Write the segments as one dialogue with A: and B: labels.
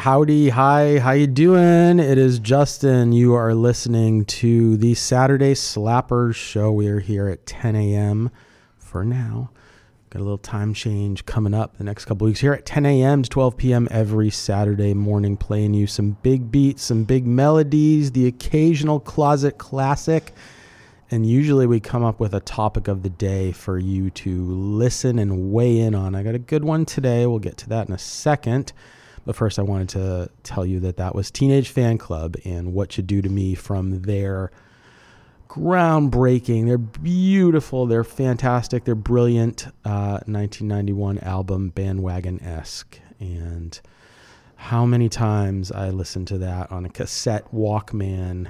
A: howdy, hi, how you doing? It is Justin. You are listening to the Saturday Slappers show. We are here at 10 a.m. for now. Got a little time change coming up the next couple weeks here at 10 a.m. to 12 p.m. every Saturday morning, playing you some big beats, some big melodies, the occasional closet classic. And usually we come up with a topic of the day for you to listen and weigh in on. I got a good one today. We'll get to that in a second. But first, I wanted to tell you that that was Teenage Fanclub and What You Do to Me from their groundbreaking, they're beautiful, they're fantastic, they're brilliant uh, 1991 album, Bandwagonesque. And how many times I listened to that on a cassette Walkman,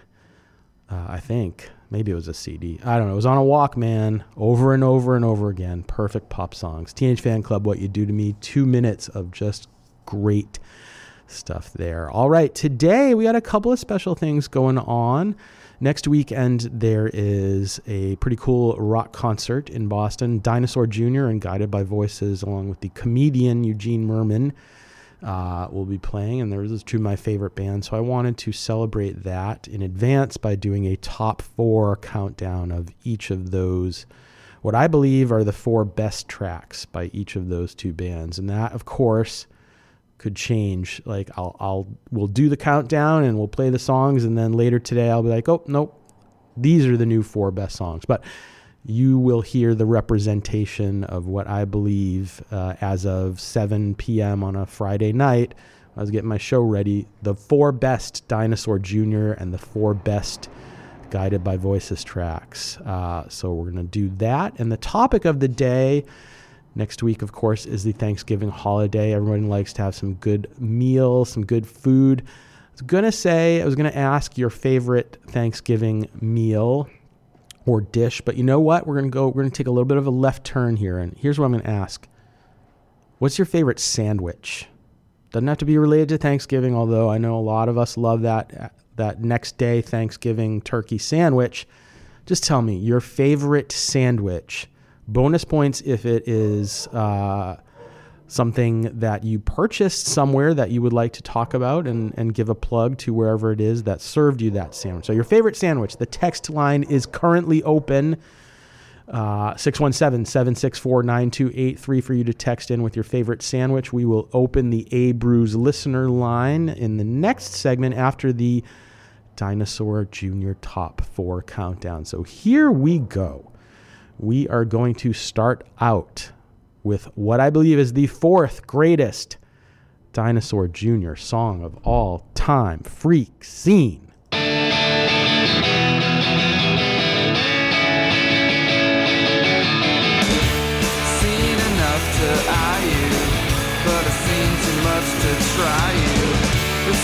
A: uh, I think. Maybe it was a CD. I don't know. It was on a Walkman over and over and over again. Perfect pop songs. Teenage Fanclub, What You Do to Me. Two minutes of just great stuff there. All right, today we got a couple of special things going on. Next weekend, there is a pretty cool rock concert in Boston. Dinosaur Jr. and Guided by Voices, along with the comedian Eugene Mirman, uh, will be playing. And those are two of my favorite bands. So I wanted to celebrate that in advance by doing a top four countdown of each of those, what I believe are the four best tracks by each of those two bands. And that, of course, could change. Like I'll I'll we'll do the countdown and we'll play the songs and then later today I'll be like, "Oh, nope. These are the new four best songs." But you will hear the representation of what I believe uh, as of 7 p.m. on a Friday night. I was getting my show ready. The four best Dinosaur Jr. and the four best Guided by Voices tracks. Uh, so we're going to do that. And the topic of the day Next week, of course, is the Thanksgiving holiday. Everyone likes to have some good meal, some good food. I was going to say, I was going to ask your favorite Thanksgiving meal or dish, but you know what? We're going to go, we're going to take a little bit of a left turn here. And here's what I'm going to ask What's your favorite sandwich? Doesn't have to be related to Thanksgiving, although I know a lot of us love that, that next day Thanksgiving turkey sandwich. Just tell me your favorite sandwich bonus points if it is uh, something that you purchased somewhere that you would like to talk about and, and give a plug to wherever it is that served you that sandwich. So, your favorite sandwich, the text line is currently open. Uh, 617 764 9283 for you to text in with your favorite sandwich. We will open the A Brews listener line in the next segment after the Dinosaur Junior Top 4 countdown. So here we go we are going to start out with what I believe is the fourth greatest Dinosaur Jr. song of all time Freak Scene.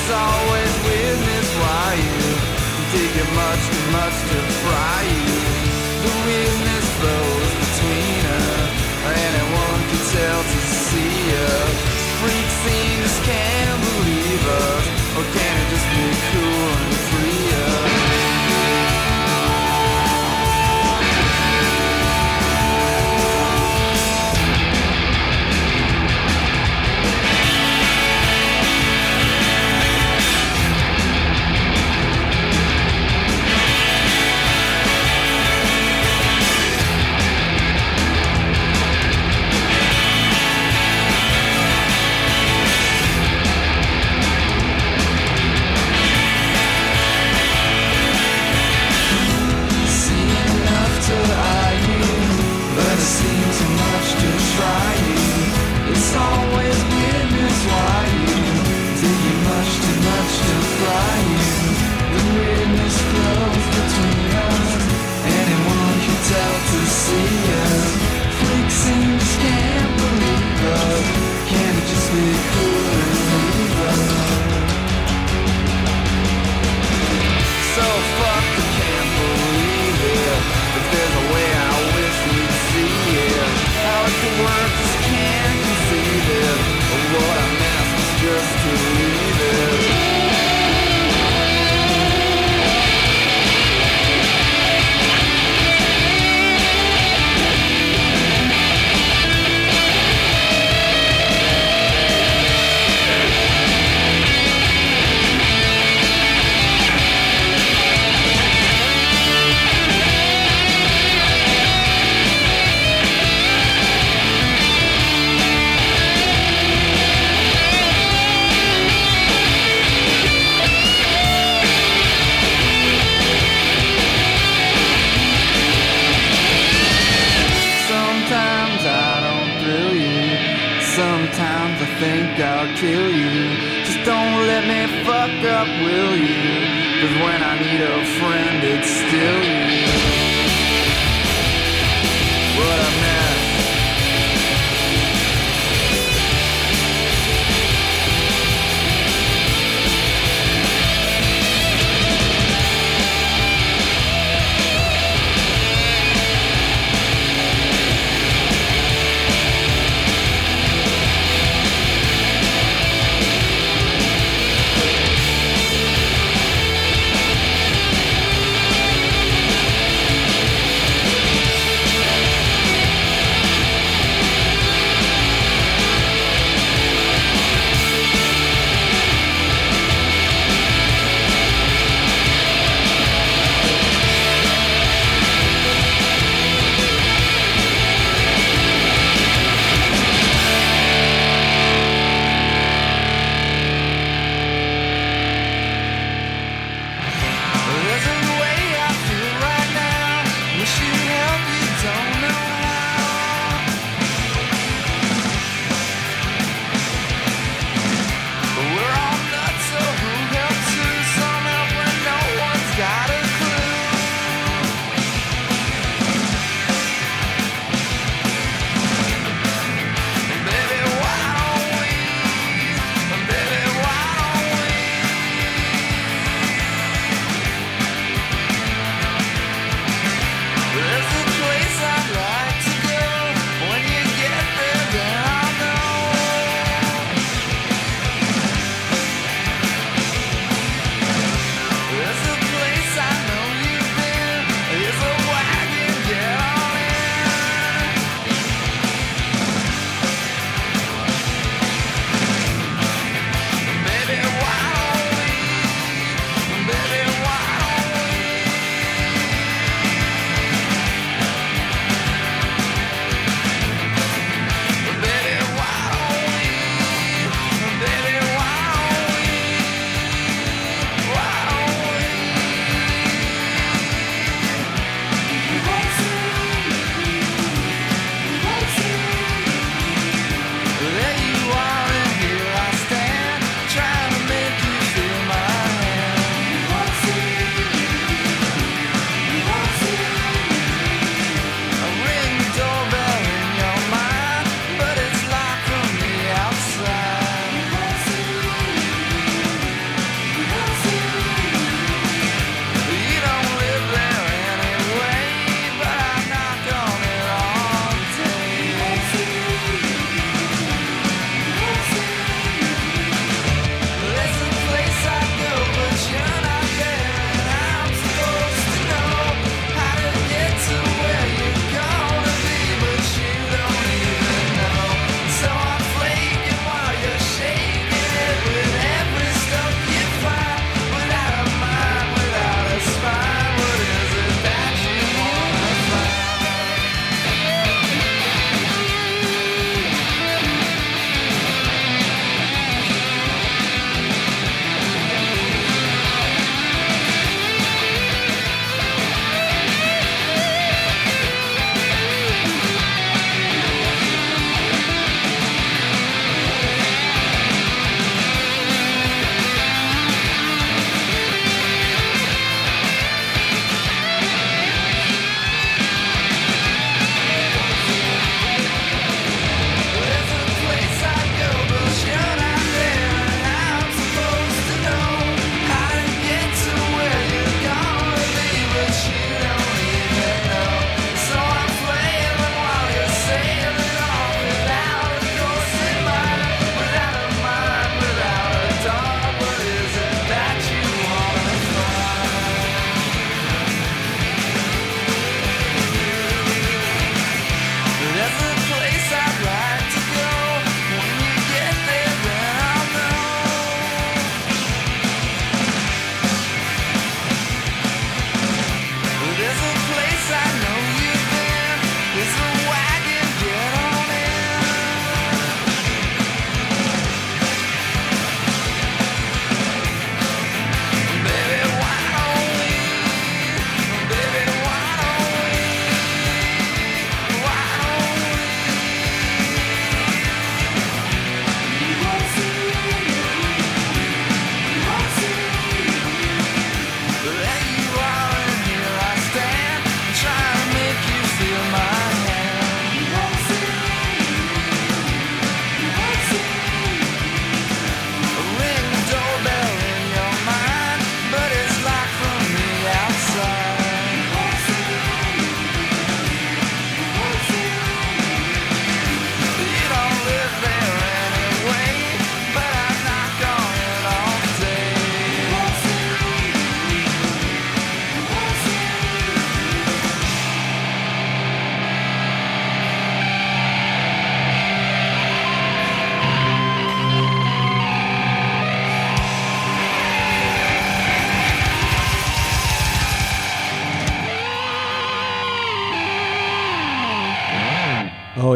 A: Always why you dig it much too much to fry you. Us. Freak scene just can't believe us. Or can it just be cool
B: used to fuck up, will you? Cause when I need a friend, it's still you. What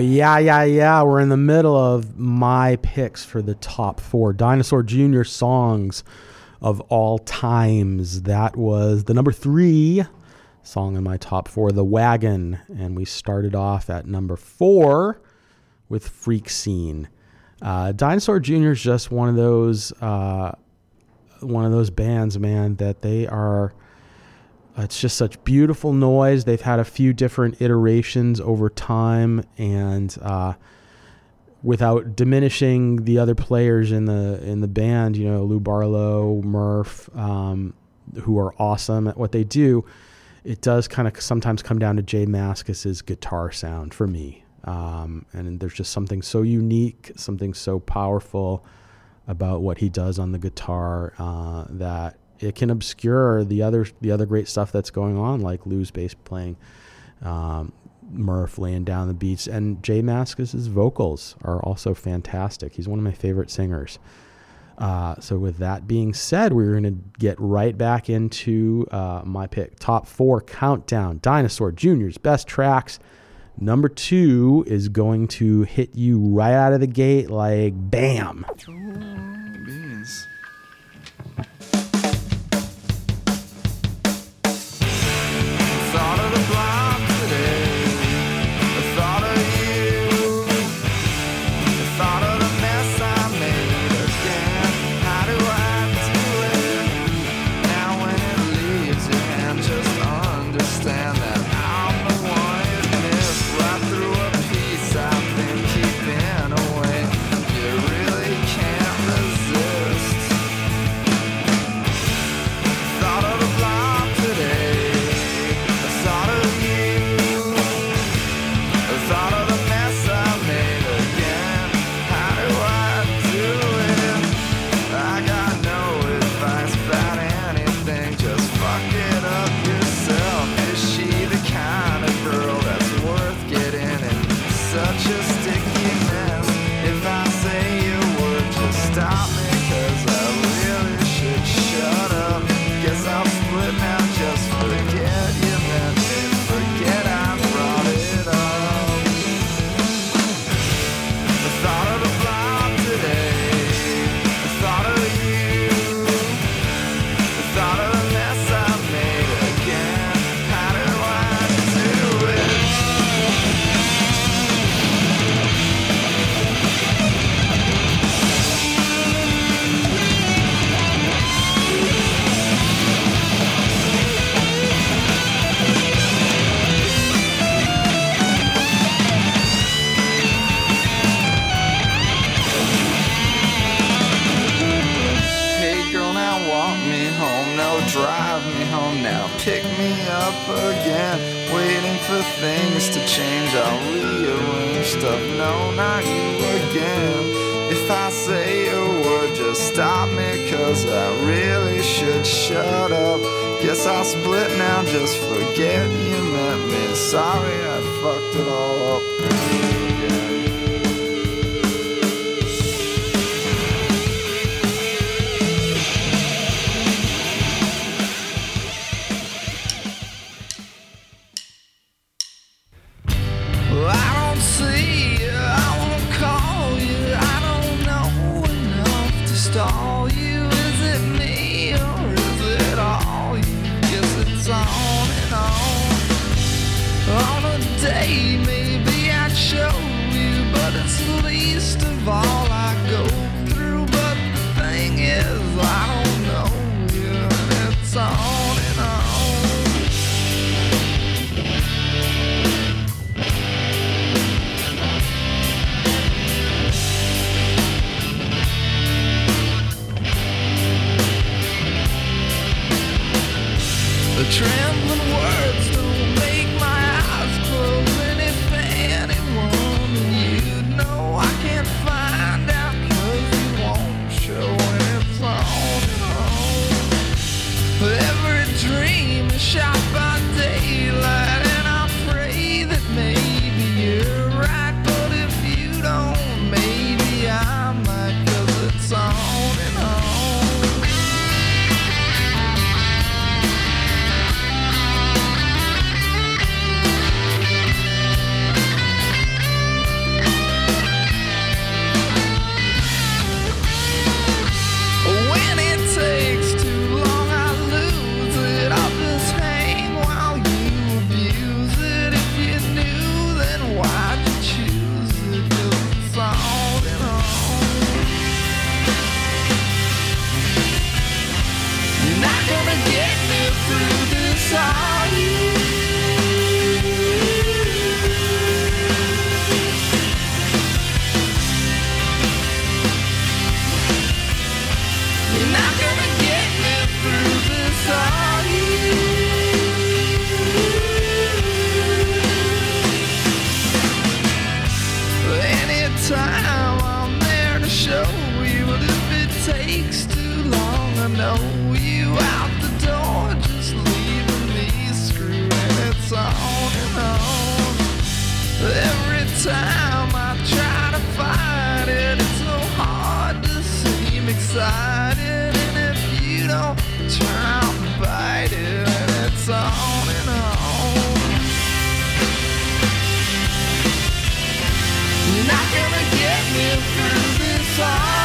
A: yeah, yeah, yeah. We're in the middle of my picks for the top four Dinosaur Jr. songs of all times. That was the number three song in my top four, The Wagon. And we started off at number four with Freak Scene. Uh, Dinosaur Jr. is just one of those uh, one of those bands, man, that they are. It's just such beautiful noise. They've had a few different iterations over time, and uh, without diminishing the other players in the in the band, you know, Lou Barlow, Murph, um, who are awesome at what they do. It does kind of sometimes come down to J Mascis's guitar sound for me. Um, and there's just something so unique, something so powerful about what he does on the guitar uh, that it can obscure the other the other great stuff that's going on, like Lou's bass playing, um, Murph laying down the beats, and J Mascis's vocals are also fantastic. He's one of my favorite singers. Uh, so with that being said, we're going to get right back into uh, my pick top four countdown. Dinosaur Junior's best tracks. Number two is going to hit you right out of the gate like bam.
B: Thought you out the door, just leaving me screwed. And it's on and on. Every time I try to fight it, it's so hard to seem excited. And if you don't and bite it, it's on and on. You're not gonna get me through this, are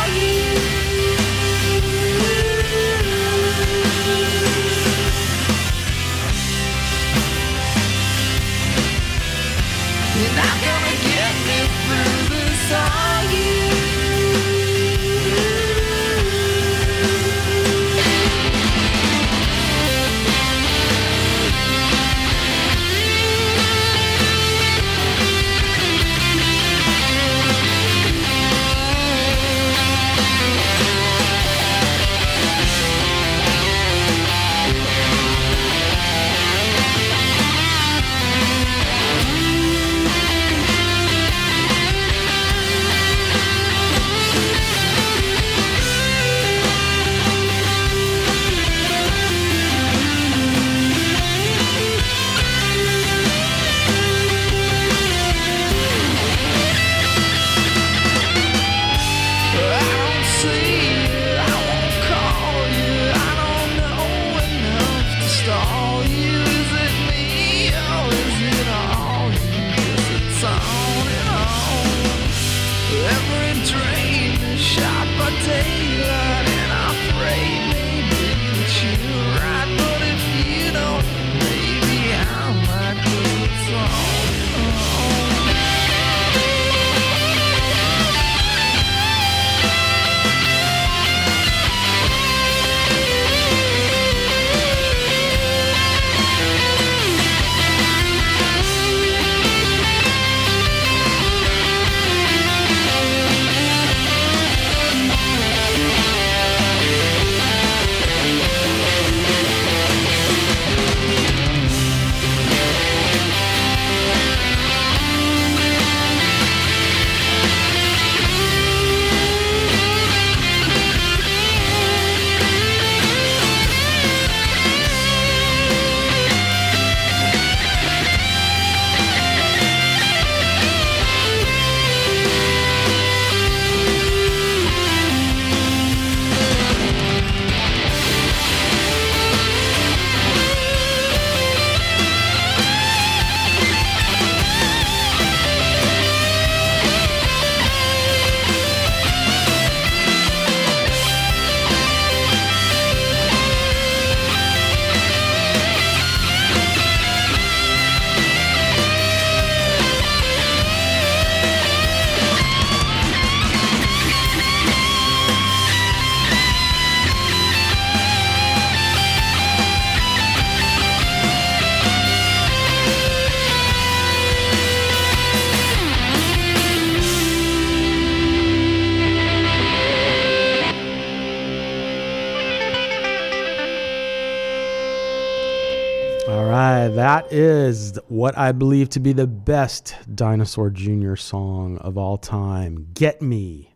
B: That
A: is what I believe to be the best Dinosaur Jr. song of all time. Get Me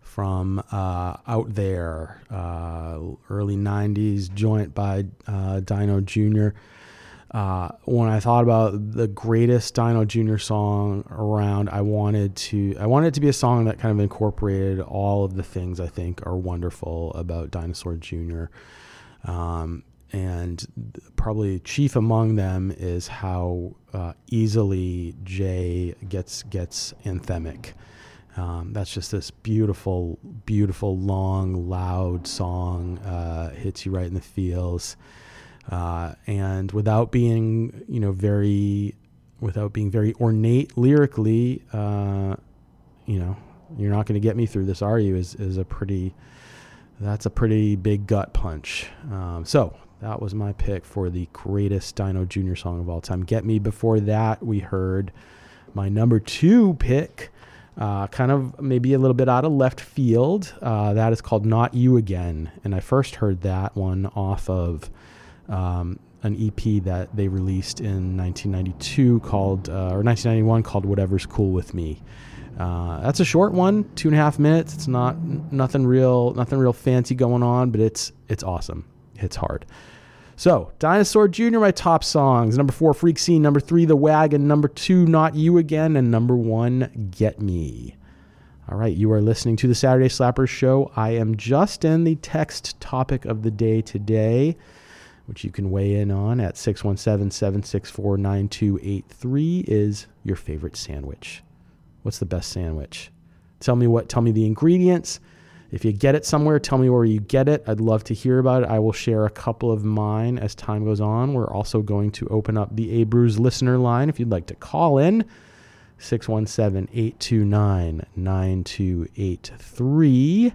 A: from uh, Out There, uh, early 90s joint by uh, Dino Jr. Uh, when I thought about the greatest Dino Jr. song around, I wanted to I wanted it to be a song that kind of incorporated all of the things I think are wonderful about Dinosaur Jr. Um, and probably chief among them is how uh, easily Jay gets gets anthemic. Um, that's just this beautiful, beautiful, long, loud song. Uh, hits you right in the feels, uh, and without being, you know, very, without being very ornate lyrically, uh, you know, you're not going to get me through this, are you? Is is a pretty, that's a pretty big gut punch. Um, so that was my pick for the greatest Dino Jr. song of all time. Get Me. Before that, we heard my number two pick, uh, kind of maybe a little bit out of left field. Uh, that is called Not You Again. And I first heard that one off of um, an EP that they released in 1992 called, uh, or 1991 called Whatever's Cool With Me. Uh, that's a short one, two and a half minutes. It's not nothing real, nothing real fancy going on, but it's it's awesome. It's hard. So, Dinosaur Jr., my top songs. Number four, Freak Scene. Number three, The Wagon. Number two, Not You Again. And number one, Get Me. All right, you are listening to the Saturday Slappers show. I am Justin. The text topic of the day today, which you can weigh in on at 617 764 9283, is your favorite sandwich. What's the best sandwich? Tell me what, tell me the ingredients. If you get it somewhere, tell me where you get it. I'd love to hear about it. I will share a couple of mine as time goes on. We're also going to open up the A Brews listener line if you'd like to call in. 617-829-9283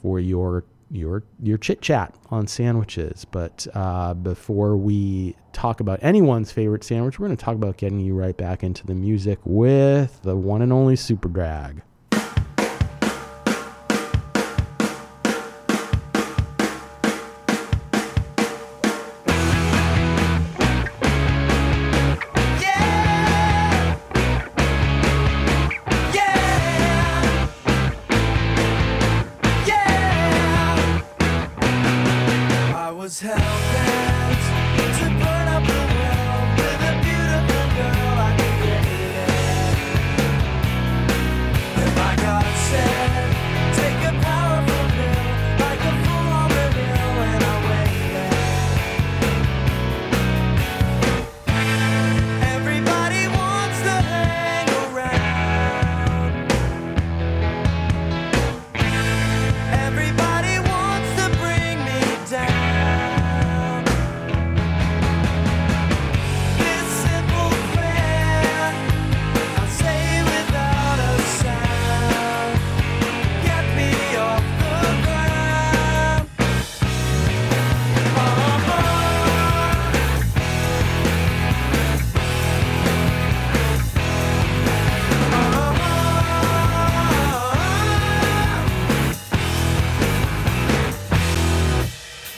A: for your your your chit chat on sandwiches. But uh, before we talk about anyone's favorite sandwich, we're going to talk about getting you right back into the music with the one and only
C: Superdrag.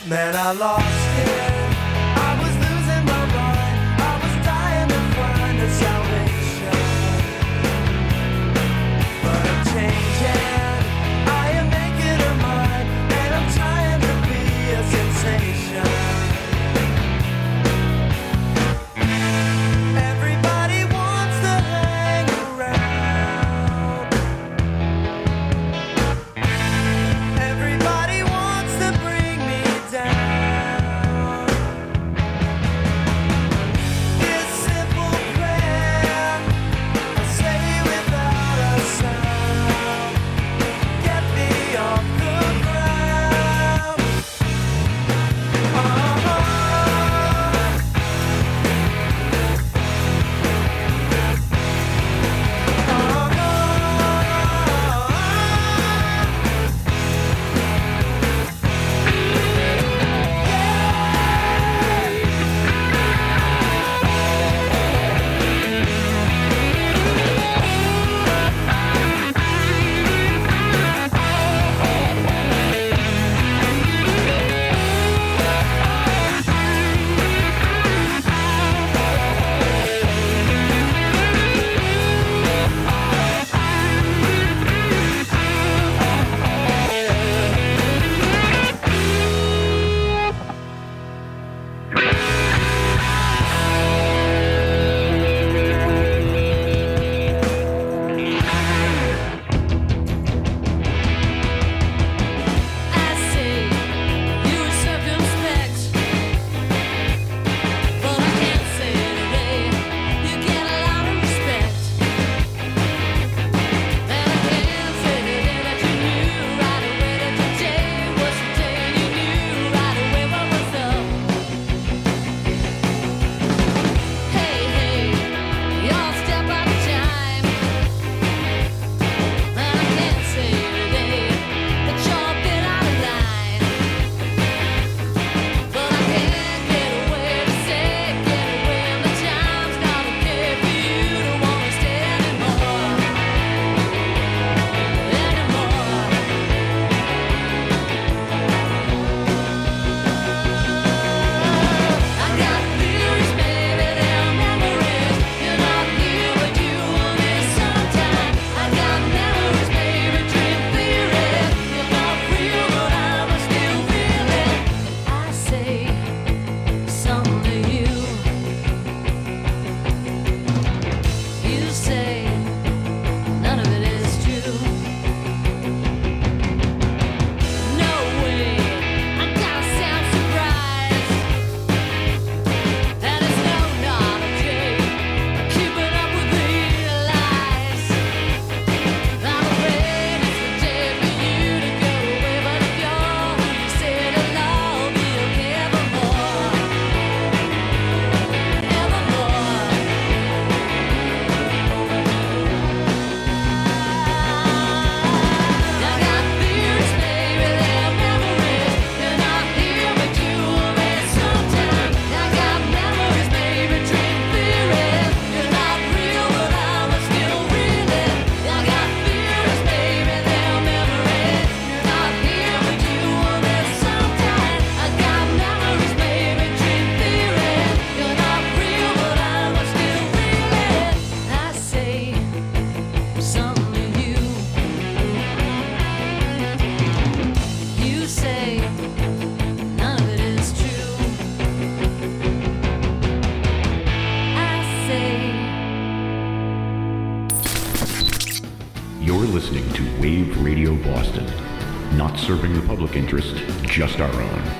C: Man, I lost it. Interest, just our own.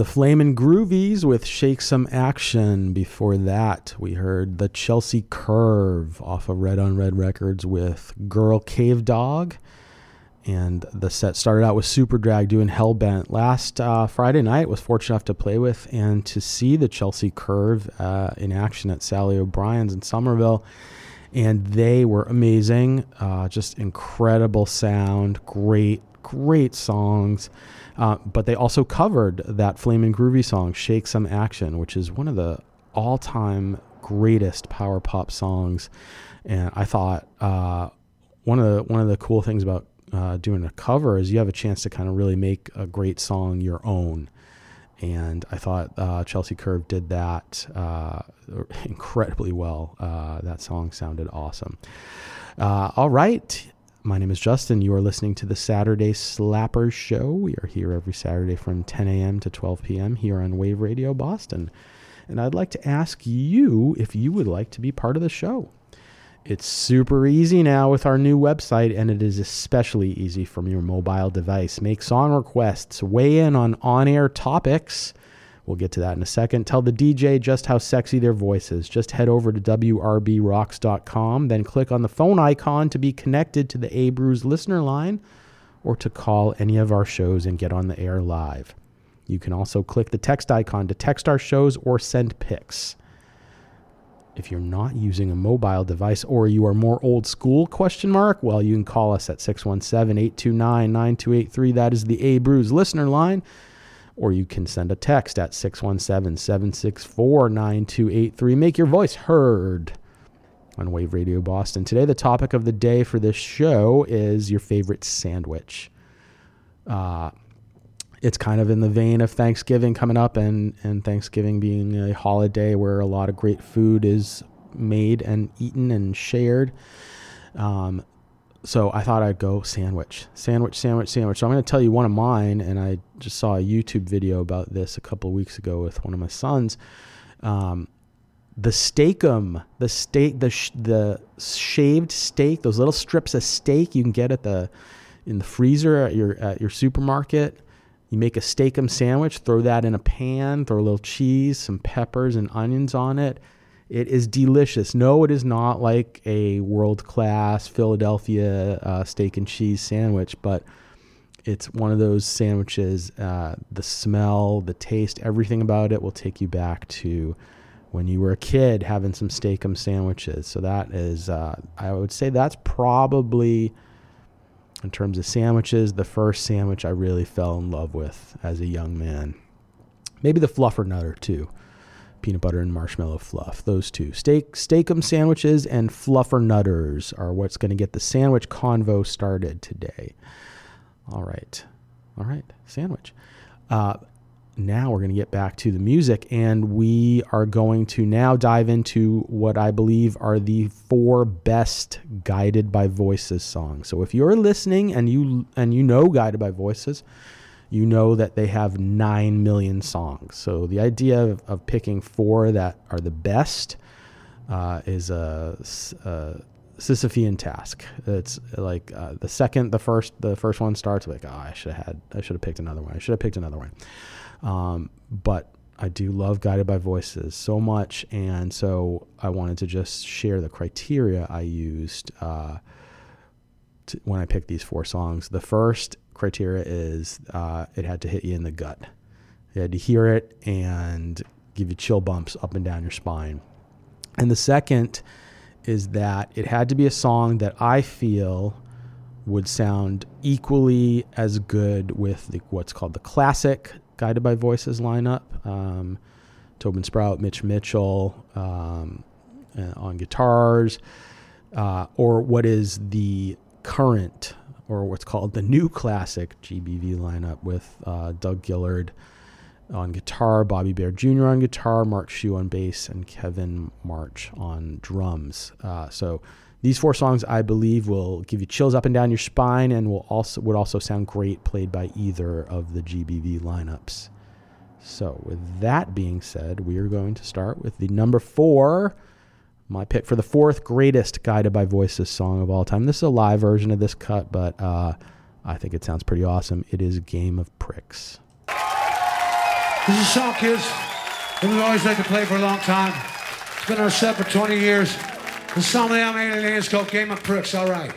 A: The Flamin' Groovies with Shake Some Action. Before that, we heard the Chelsea Curve off of Red on Red Records with Girl Cave Dog. And the set started out with Superdrag doing Hellbent. Last uh, Friday night was fortunate enough to play with and to see the Chelsea Curve uh, in action at Sally O'Brien's in Somerville. and they were amazing. Uh, just incredible sound, great, great songs. Uh, but they also covered that Flamin' Groovy song, Shake Some Action, which is one of the all time greatest power pop songs. And I thought uh, one of the one of the cool things about uh, doing a cover is you have a chance to kind of really make a great song your own. And I thought uh, Chelsea Curve did that uh, incredibly well. That song sounded awesome. All right. My name is Justin. You are listening to the Saturday Slappers Show. We are here every Saturday from 10 a.m. to 12 p.m. here on Wave Radio Boston. And I'd like to ask you if you would like to be part of the show. It's super easy now with our new website, and it is especially easy from your mobile device. Make song requests, weigh in on on air topics. We'll get to that in a second. Tell the DJ just how sexy their voice is. Just head over to WRBRocks.com, then click on the phone icon to be connected to the A Brews listener line or to call any of our shows and get on the air live. You can also click the text icon to text our shows or send pics. If you're not using a mobile device or you are more old school question mark, well, you can call us at 617-829-9283. That is the A Brews listener line. Or you can send a text at 617-764-9283. Make your voice heard on Wave Radio Boston. Today, the topic of the day for this show is your favorite sandwich. Uh, it's kind of in the vein of Thanksgiving coming up and, and Thanksgiving being a holiday where a lot of great food is made and eaten and shared. Um, so I thought I'd go sandwich, sandwich, sandwich, sandwich. So I'm going to tell you one of mine, and I just saw a YouTube video about this a couple of weeks ago with one of my sons. Um, the Steak-umm, the steak, the sh- the shaved steak, those little strips of steak you can get at the in the freezer at your at your supermarket. You make a Steak-umm sandwich, throw that in a pan, throw a little cheese, some peppers and onions on it. It is delicious. No, it is not like a world class Philadelphia uh, steak and cheese sandwich, but it's one of those sandwiches. Uh, the smell, the taste, everything about it will take you back to when you were a kid having some Steak-umm sandwiches. So that is, uh, I would say that's probably in terms of sandwiches, the first sandwich I really fell in love with as a young man. Maybe the Fluffernutter too. Peanut butter and marshmallow fluff. Those two. Steak Steak-umm sandwiches and Fluffernutters are what's going to get the sandwich convo started today. All right. All right. Sandwich. Uh, now we're going to get back to the music and we are going to now dive into what I believe are the four best guided by voices songs. So if you're listening and you and you know guided by voices, you know that they have 9 million songs. So the idea of, of picking four that are the best uh, is a, a Sisyphean task. It's like uh, the second, the first, the first one starts like, oh, I should have had, I should have picked another one. I should have picked another one. Um, but I do love Guided by Voices so much, and so I wanted to just share the criteria I used uh, to, when I picked these four songs. The first criteria is uh, it had to hit you in the gut. You had to hear it and give you chill bumps up and down your spine. And the second is that it had to be a song that I feel would sound equally as good with the, what's called the classic Guided by Voices lineup. Um, Tobin Sprout, Mitch Mitchell um, uh, on guitars, uh, or what is the current or what's called the new classic GBV lineup with uh, Doug Gillard on guitar, Bobby Bare Jr. on guitar, Mark Shue on bass, and Kevin March on drums. Uh, so these four songs, I believe, will give you chills up and down your spine, and will also would also sound great played by either of the GBV lineups. So, with that being said, we are going to start with the number four, my pick for the fourth greatest Guided by Voices song of all time. This is a live version of this cut, but uh, I think it sounds pretty awesome. It is Game of Pricks.
D: This is a song, kids, that we've always liked to play for a long time. It's been our set for 20 years. The song that I made is called Game of Pricks, all right.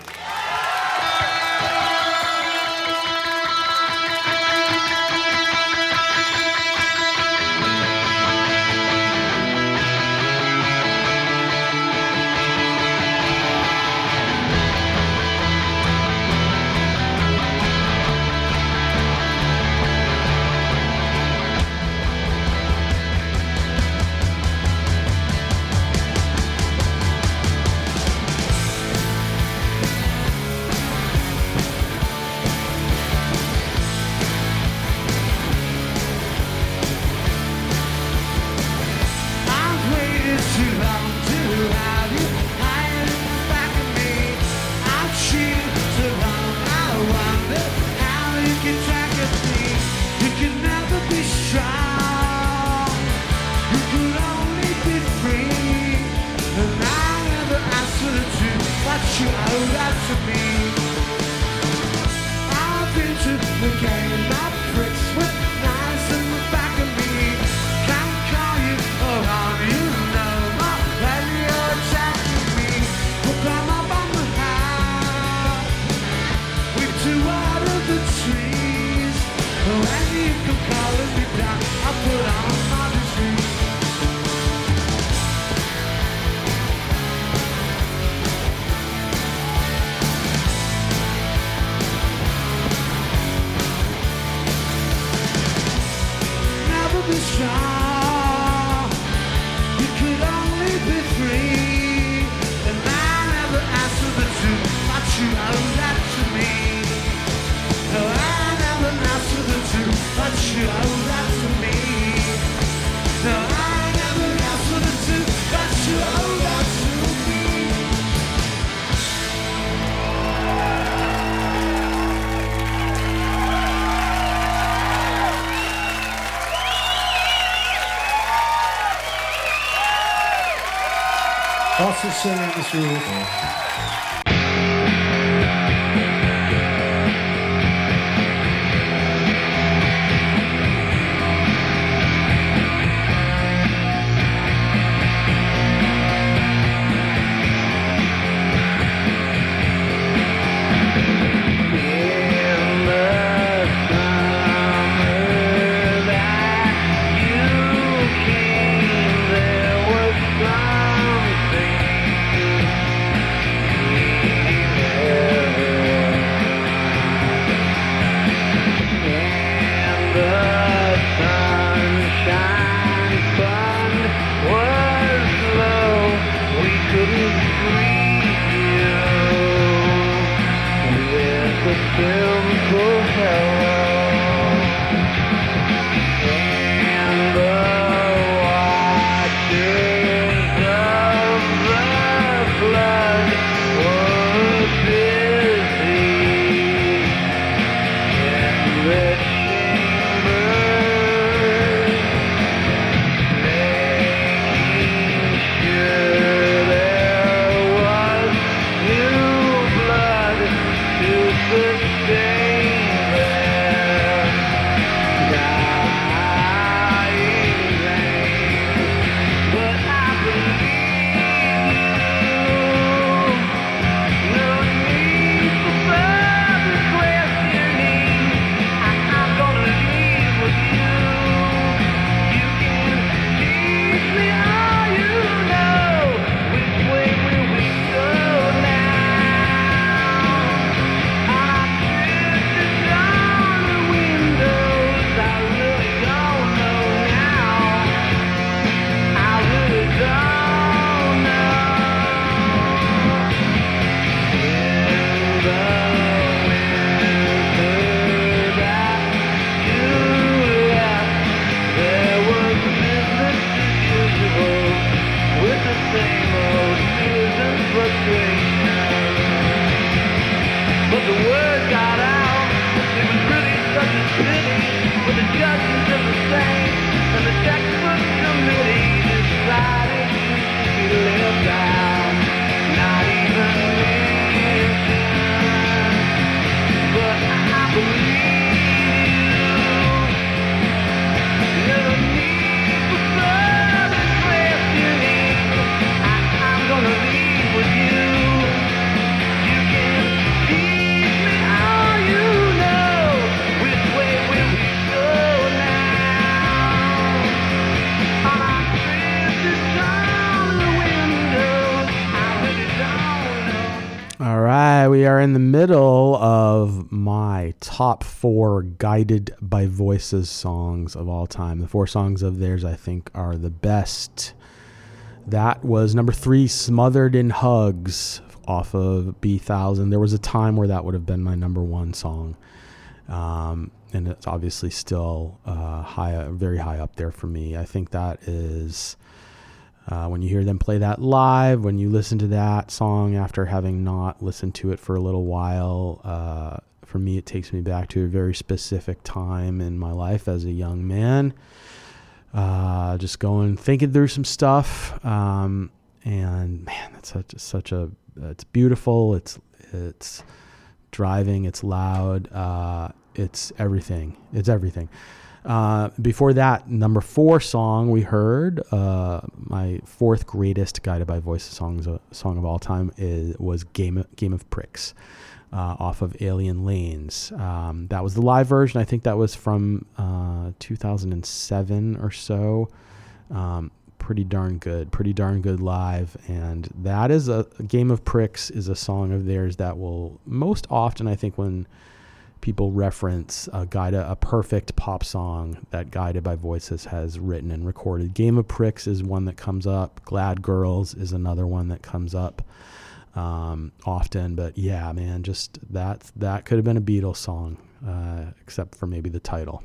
A: Middle of my top four guided by voices songs of all time. The four songs of theirs I think are the best. That was number three, Smothered in Hugs, off of Bee Thousand. There was a time where that would have been my number one song. Um, and it's obviously still uh, high, very high up there for me. I think that is uh, when you hear them play that live, when you listen to that song after having not listened to it for a little while, uh, for me, it takes me back to a very specific time in my life as a young man. Uh, just going, thinking through some stuff. Um, and man, that's such, such a it's beautiful. It's it's driving. It's loud. Uh, it's everything. It's everything. Uh, before that, number four song we heard, uh, my fourth greatest guided by voices songs uh, song of all time is was Game of, Game of Pricks. Uh, off of Alien Lanes. Um, that was the live version. I think that was from uh, 2007 or so. Um, pretty darn good, pretty darn good live. And that is a, a Game of Pricks is a song of theirs that will most often, I think, when people reference a guide a perfect pop song that guided by voices has written and recorded. Game of pricks is one that comes up. Glad girls is another one that comes up um, often. But yeah man just that that could have been a beatles song uh, except for maybe the title.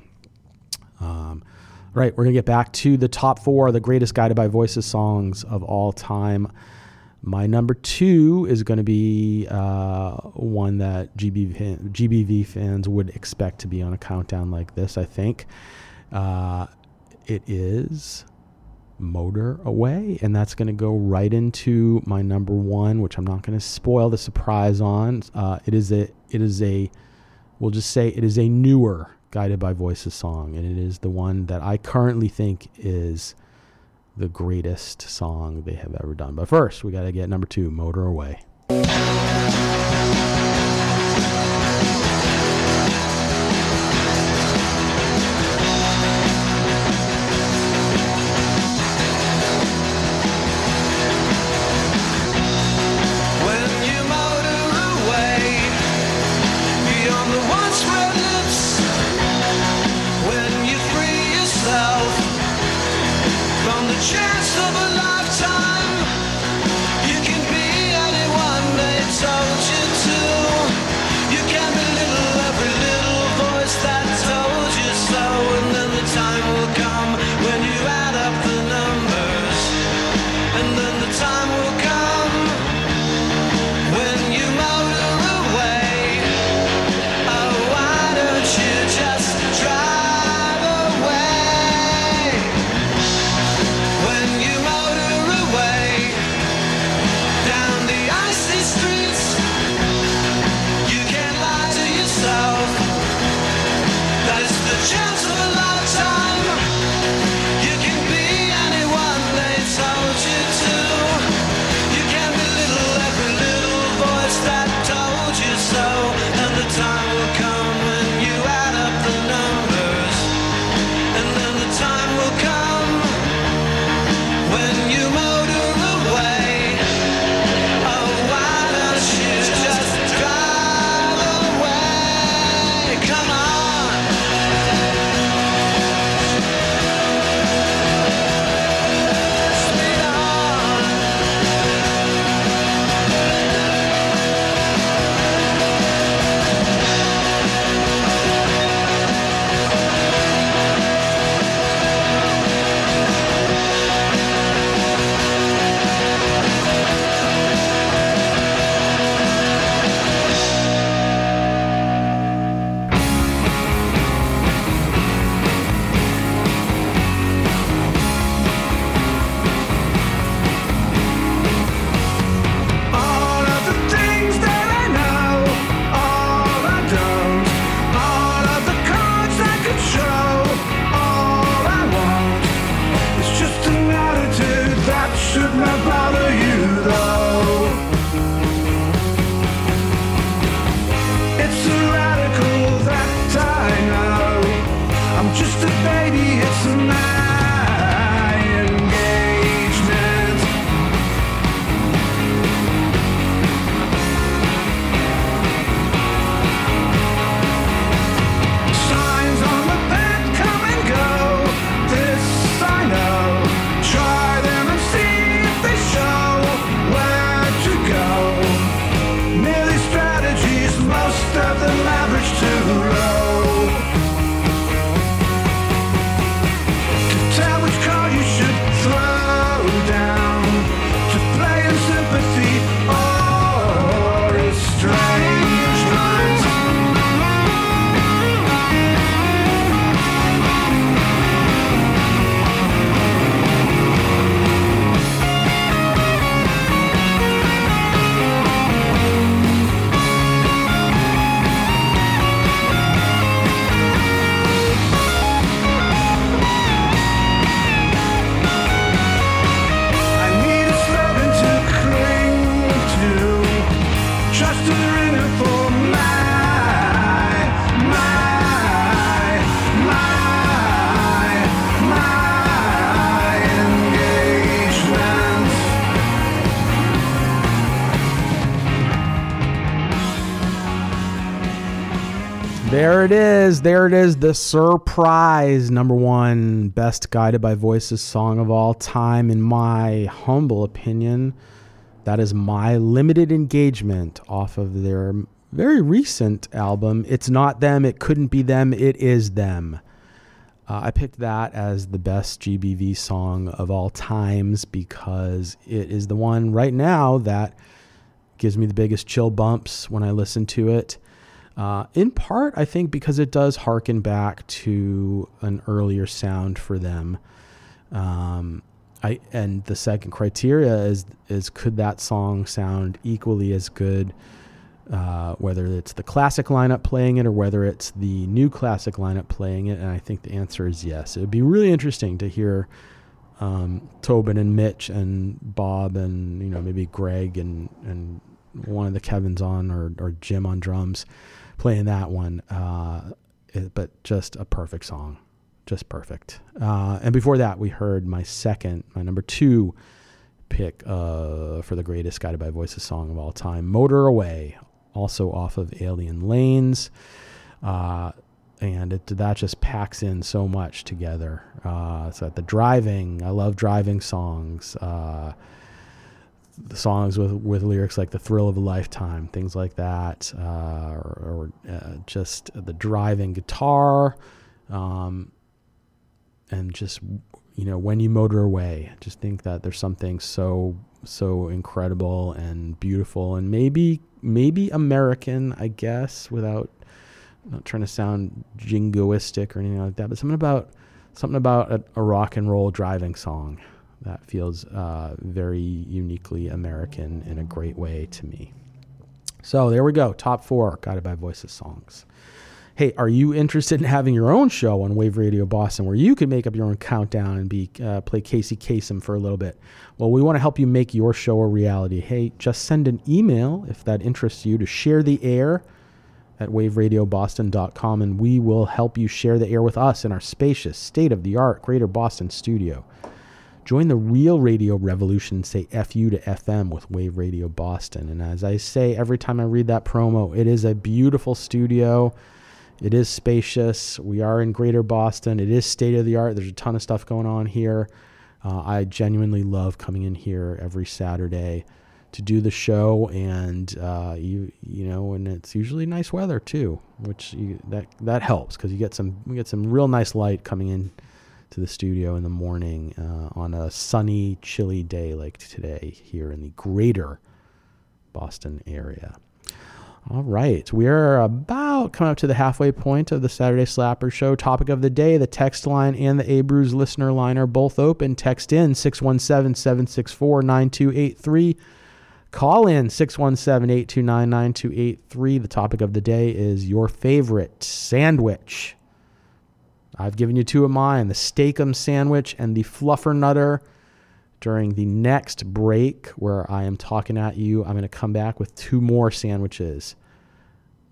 A: Um, right we're gonna get back to the top four the greatest guided by voices songs of all time my number two is going to be uh, one that GB GBV fans would expect to be on a countdown like this, I think. Uh, it is Motor Away, and that's going to go right into my number one, which I'm not going to spoil the surprise on. Uh, it is a, it is a, we'll just say it is a newer Guided by Voices song, and it is the one that I currently think is the greatest song they have ever done. But first, we got to get number two, Motor Away.
B: Is.
A: There it is. The surprise number one best guided by voices song of all time, in my humble opinion. That is my limited engagement off of their very recent album. It's not them. It couldn't be them. It is them. Uh, I picked that as the best GBV song of all times because it is the one right now that gives me the biggest chill bumps when I listen to it. Uh, in part, I think because it does harken back to an earlier sound for them. Um, I and the second criteria is is could that song sound equally as good, uh, whether it's the classic lineup playing it or whether it's the new classic lineup playing it. And I think the answer is yes. It would be really interesting to hear um, Tobin and Mitch and Bob and you know maybe Greg and and one of the Kevins on or or Jim on drums playing that one. Uh, it- but just a perfect song, just perfect. Uh, and before that, we heard my second, my number two pick uh, for the greatest guided by voices song of all time, "Motor Away," also off of Alien Lanes. Uh, and it that just packs in so much together. Uh, so the driving, I love driving songs. Uh, songs with with lyrics like "The Thrill of a Lifetime," things like that, uh, or, or uh, just the driving guitar, um, and just you know when you motor away. Just think that there's something so so incredible and beautiful, and maybe maybe American, I guess, without not trying to sound jingoistic or anything like that, but something about something about a, a rock and roll driving song that feels uh, very uniquely American in a great way to me. So there we go, top four guided by voices songs. Hey, are you interested in having your own show on Wave Radio Boston where you can make up your own countdown and be uh, play Casey Kasem for a little bit? Well, we want to help you make your show a reality. Hey, just send an email if that interests you to share the air at waveradioboston.com and we will help you share the air with us in our spacious, state of the art Greater Boston studio. Join the real radio revolution, say FU to FM with Wave Radio Boston. And as I say every time I read that promo, it is a beautiful studio. It is spacious. We are in Greater Boston. It is state of the art. There's a ton of stuff going on here. Uh, I genuinely love coming in here every Saturday to do the show, and uh, you you know, and it's usually nice weather too, which you, that that helps because you get some we get some real nice light coming in to the studio in the morning uh, on a sunny, chilly day like today here in the Greater Boston area. All right, we are about coming up to the halfway point of the Saturday Slapper Show. Topic of the day: the text line and the Abrews listener line are both open. Text in 617-764-9283. Call in 617-829-9283. The topic of the day is your favorite sandwich. I've given you two of mine, the Steak-umm sandwich and the Fluffernutter. During the next break, where I am talking at you, I'm going to come back with two more sandwiches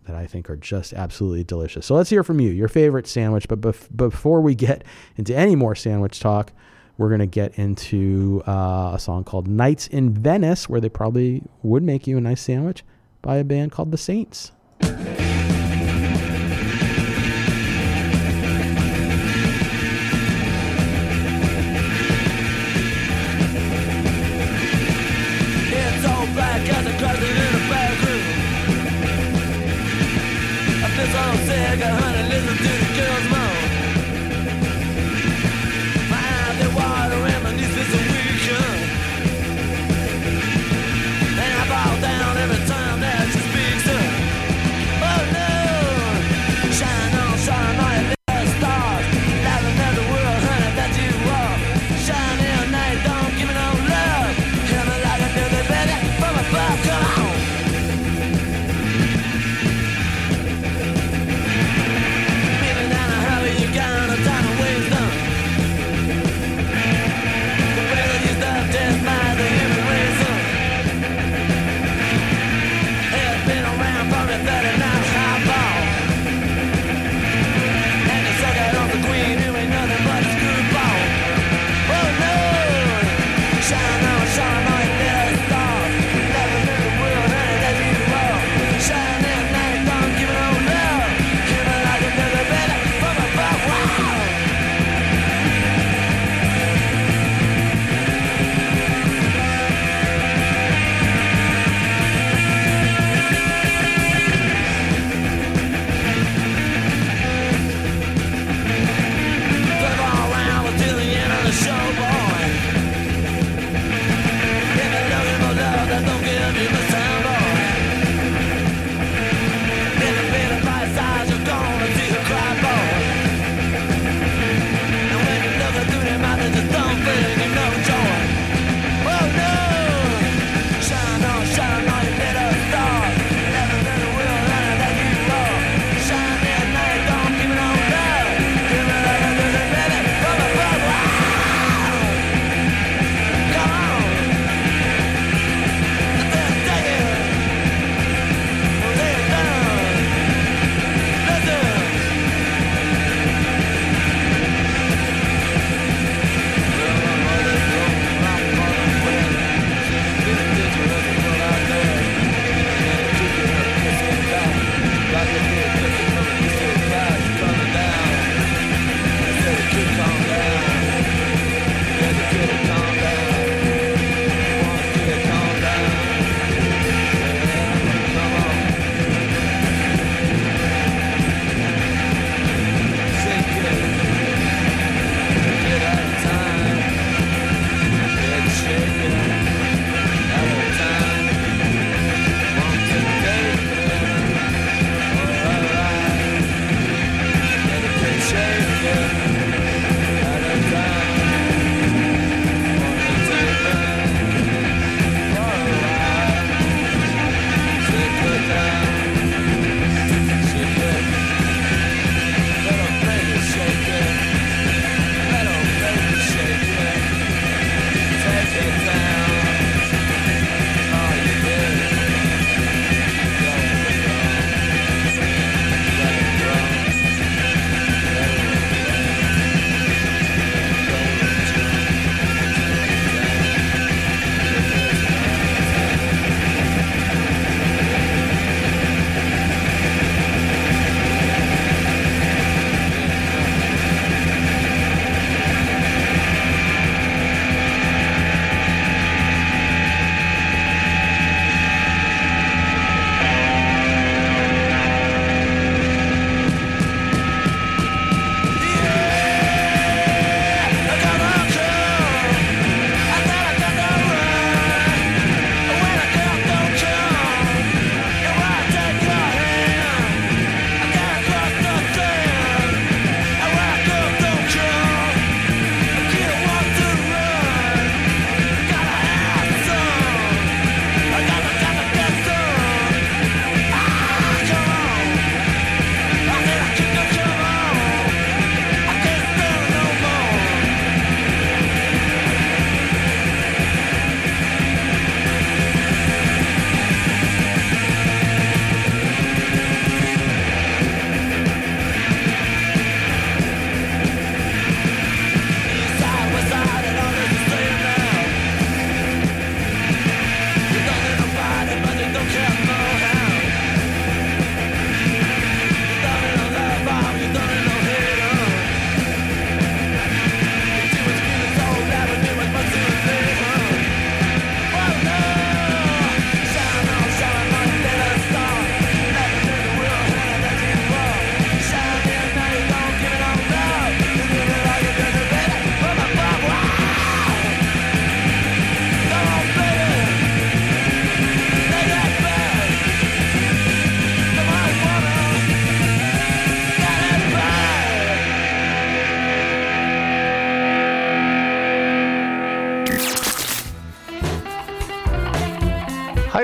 A: that I think are just absolutely delicious. So let's hear from you, your favorite sandwich. But bef- before we get into any more sandwich talk, we're going to get into uh, a song called Nights in Venice, where they probably would make you a nice sandwich by a band called The Saints.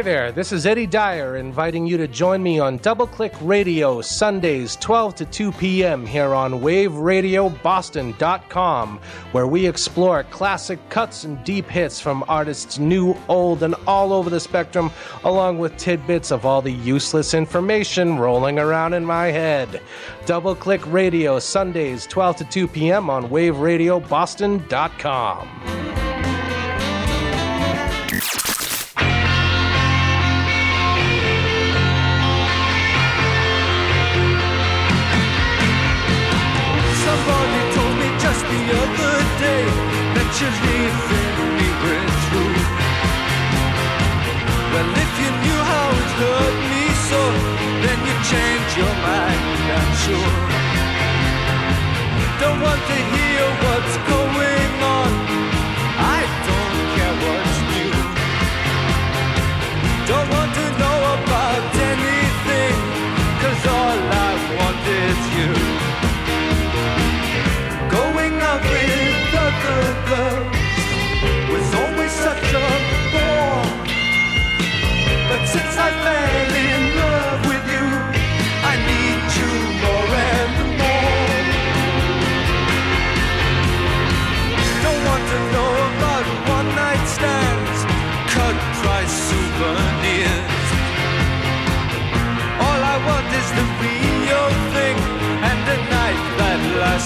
E: Hi there, this is Eddie Dyer inviting you to join me on Double Click Radio Sundays 12 to 2 p.m. here on waveradioboston.com, where we explore classic cuts and deep hits from artists new, old, and all over the spectrum, along with tidbits of all the useless information rolling around in my head. Double Click Radio Sundays 12 to 2 p.m. on waveradioboston.com.
B: sure. Don't want to hear what's going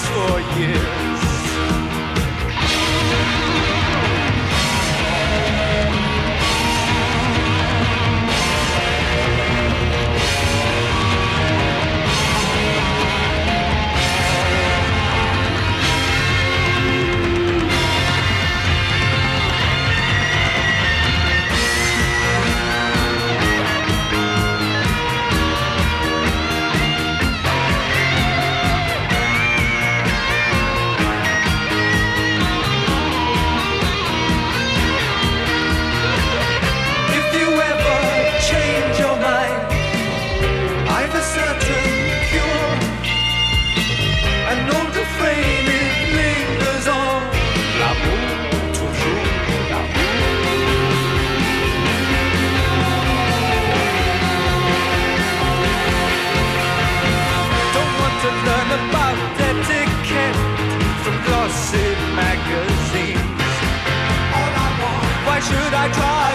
B: for years. I try.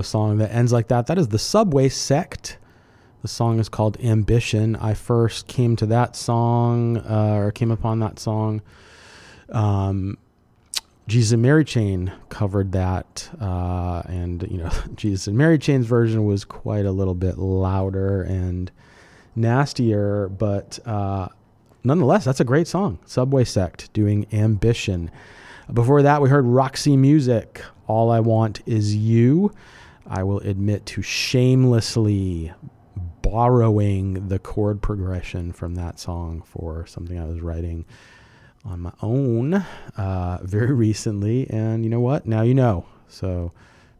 B: A
A: song that ends like that. That is the Subway Sect. The song is called Ambition. I first came to that song, uh, or came upon that song. Um, Jesus and Mary Chain covered that, uh, and you know, Jesus and Mary Chain's version was quite a little bit louder and nastier, but uh, nonetheless, that's a great song. Subway Sect doing Ambition. Before that, we heard Roxy Music. All I Want Is You. I will admit to shamelessly borrowing the chord progression from that song for something I was writing on my own uh, very recently. And you know what? Now you know. So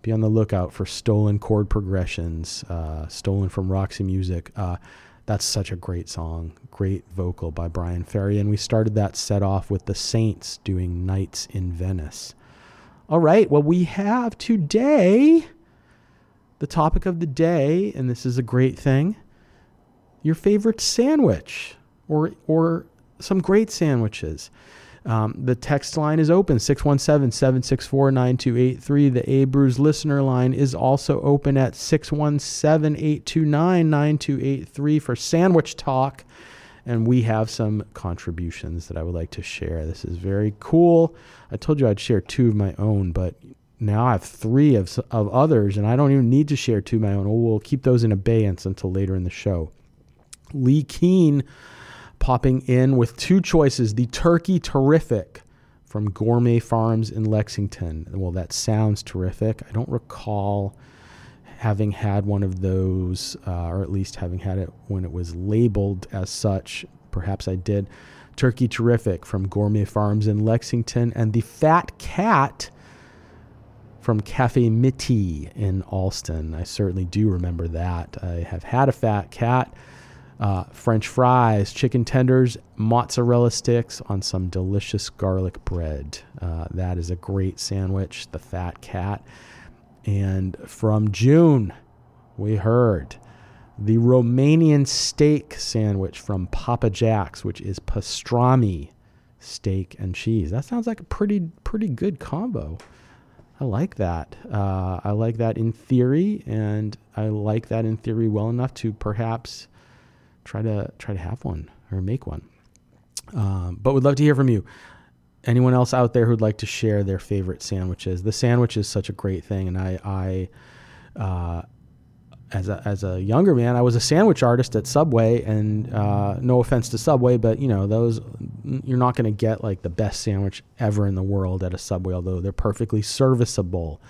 A: be on the lookout for stolen chord progressions, uh, stolen from Roxy Music. Uh, that's such a great song. Great vocal by Bryan Ferry. And we started that set off with the Saints doing Nights in Venice. All right. Well, we have today the topic of the day, and this is a great thing your favorite sandwich or, or some great sandwiches. Um, the text line is open 617 764 9283. The A listener line is also open at 617 829 9283 for sandwich talk. And we have some contributions that I would like to share. This is very cool. I told you I'd share two of my own, but now I have three of, of others, and I don't even need to share two of my own. We'll keep those in abeyance until later in the show. Lee Keen popping in with two choices the Turkey Terrific from Gourmet Farms in Lexington. Well, that sounds terrific. I don't recall having had one of those, uh, or at least having had it when it was labeled as such. Perhaps I did. Turkey Terrific from Gourmet Farms in Lexington, and the Fat Cat from Cafe Mitty in Allston. I certainly do remember that. I have had a Fat Cat uh, French fries, chicken tenders, mozzarella sticks on some delicious garlic bread. Uh, that is a great sandwich, the Fat Cat. And from June, we heard the Romanian steak sandwich from Papa Jack's, which is pastrami, steak, and cheese. That sounds like a pretty pretty good combo. I like that. Uh, I like that in theory, and I like that in theory well enough to perhaps try to try to have one or make one. Um, but would love to hear from you. Anyone else out there who'd like to share their favorite sandwiches? The sandwich is such a great thing, and I, I uh, as a as a younger man, I was a sandwich artist at Subway, and uh, no offense to Subway, but you know those you're not going to get like the best sandwich ever in the world at a Subway, although they're perfectly serviceable.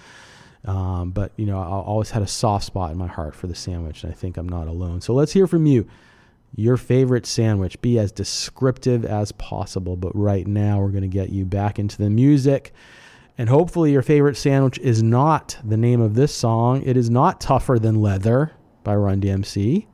A: Um, but you know, I always had a soft spot in my heart for the sandwich, and I think I'm not alone. So let's hear from you your favorite sandwich. Be as descriptive as possible. But right now, we're going to get you back into the music. And hopefully, your favorite sandwich is not the name of this song. It is not Tougher Than Leather by Run DMC.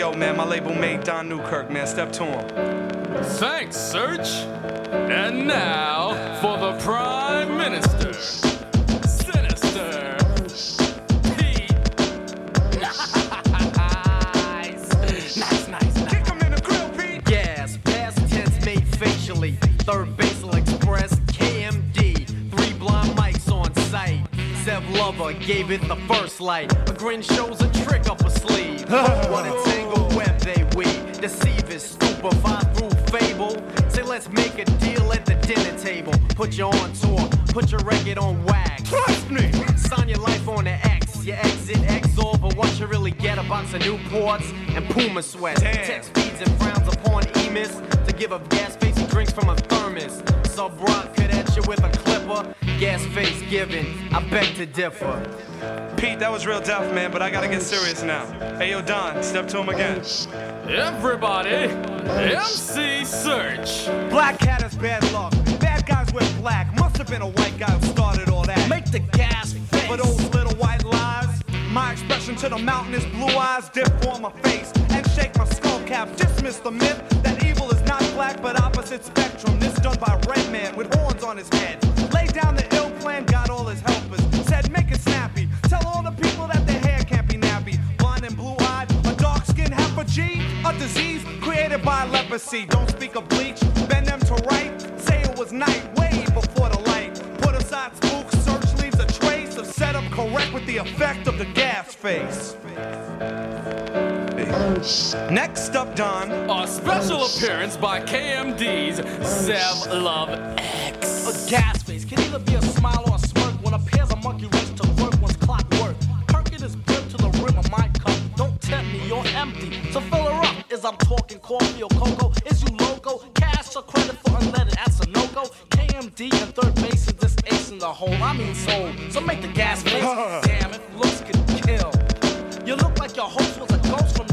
F: Label mate Don Newkirk, man. Step to him.
G: Thanks, Serch. And now for the Prime Minister.
H: Zev Love X gave it the first light. A grin shows a trick up a sleeve. what a tangled web they weave. Deceive is stupefy through fable. Say let's make a deal at the dinner table. Put you on tour, put your record on wax.
F: Trust me.
H: Sign your life on the X. You exit Exor, but what you really get a box of Newports and Puma sweats.
F: Damn.
H: Text feeds and frowns upon Emis to give up gas face drinks from a thermos. Subroc could at you with a clipper. Gas face given, I beg to differ.
F: Pete, that was real deaf, man, but I gotta get serious now. Hey, yo, Don, step to him again.
G: Everybody, MC Serch.
D: Black cat is bad luck. Bad guys wear black. Must have been a white guy who started all that.
H: Make the gas face.
D: For those little white lies, my expression to the mountain is blue eyes dip for my face and shake my skull cap. Dismiss the myth that evil is not black but opposite spectrum. This done by red man with horns on his head. Down the ill plan, got all his helpers. Said make it snappy. Tell all the people that their hair can't be nappy. Blind and blue eyed, a dark skinned heifer G, a disease created by leprosy. Don't speak of bleach, bend them to right. Say it was night, way before the light. Put aside spooks, Serch leaves a trace of setup correct with the effect of the gas face.
F: Next up, Don.
G: A special appearance by KMD's Zev Love X.
H: A gas face can either be a smile or a smirk when a pair's a monkey race to work one's clockwork. Perking is built to the rim of my cup. Don't tempt me, you're empty. So fill her up. Is I'm talking coffee or cocoa? Is you loco? Cash or credit for unleaded? That's a no-go. KMD and third base is this ace in the hole. I mean soul. So make the gas face. Damn it, looks can kill. You look like your host was a ghost from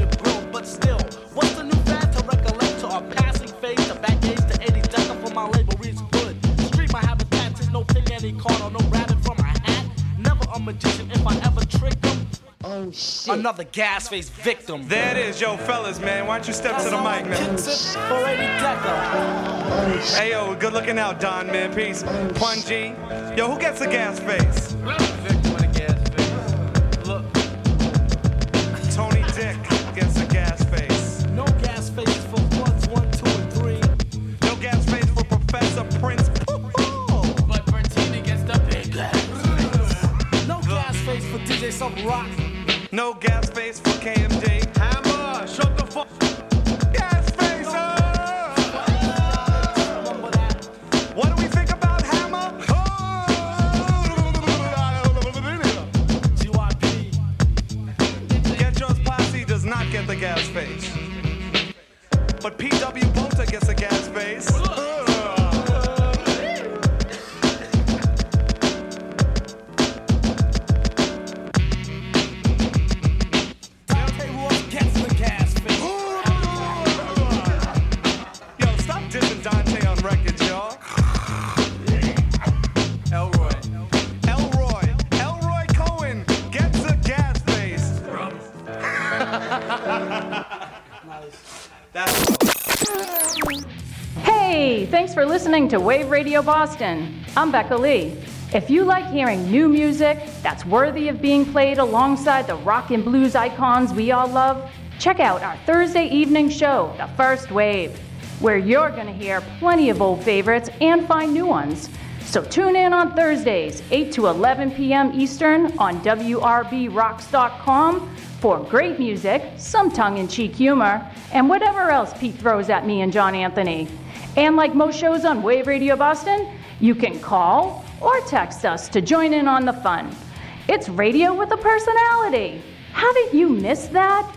H: what's the new fad to recollect to a passing phase, to back age to 80 decker for my label reads good. Street my habitat is no pig any card or no rabbit from a hat. Never a magician if I ever trick them. Oh shit. Another gas face victim.
F: There it is, yo, fellas, man. Why don't you step to the mic, man?
H: Kicks it for 80 decker.
F: Hey, yo, good looking out, Don, man. Peace. Oh, Punji. Yo, who gets the gas face?
H: Face
F: Subroc.
H: No gas
F: face for KMD. Hammer, shut the fuck. Gas face. What do we think about Hammer?
H: GYP.
F: Get Yours Posse does not get the gas face. But PW Bolter gets a gas face.
I: Hey, thanks for listening to Wave Radio Boston. I'm Becca Lee. If you like hearing new music that's worthy of being played alongside the rock and blues icons we all love, check out our Thursday evening show, The First Wave, where you're going to hear plenty of old favorites and find new ones. So tune in on Thursdays, 8 to 11 p.m. Eastern on WRBRocks.com for great music, some tongue in cheek humor, and whatever else Pete throws at me and John Anthony. And like most shows on Wave Radio Boston, you can call or text us to join in on the fun. It's radio with a personality. Haven't you missed that?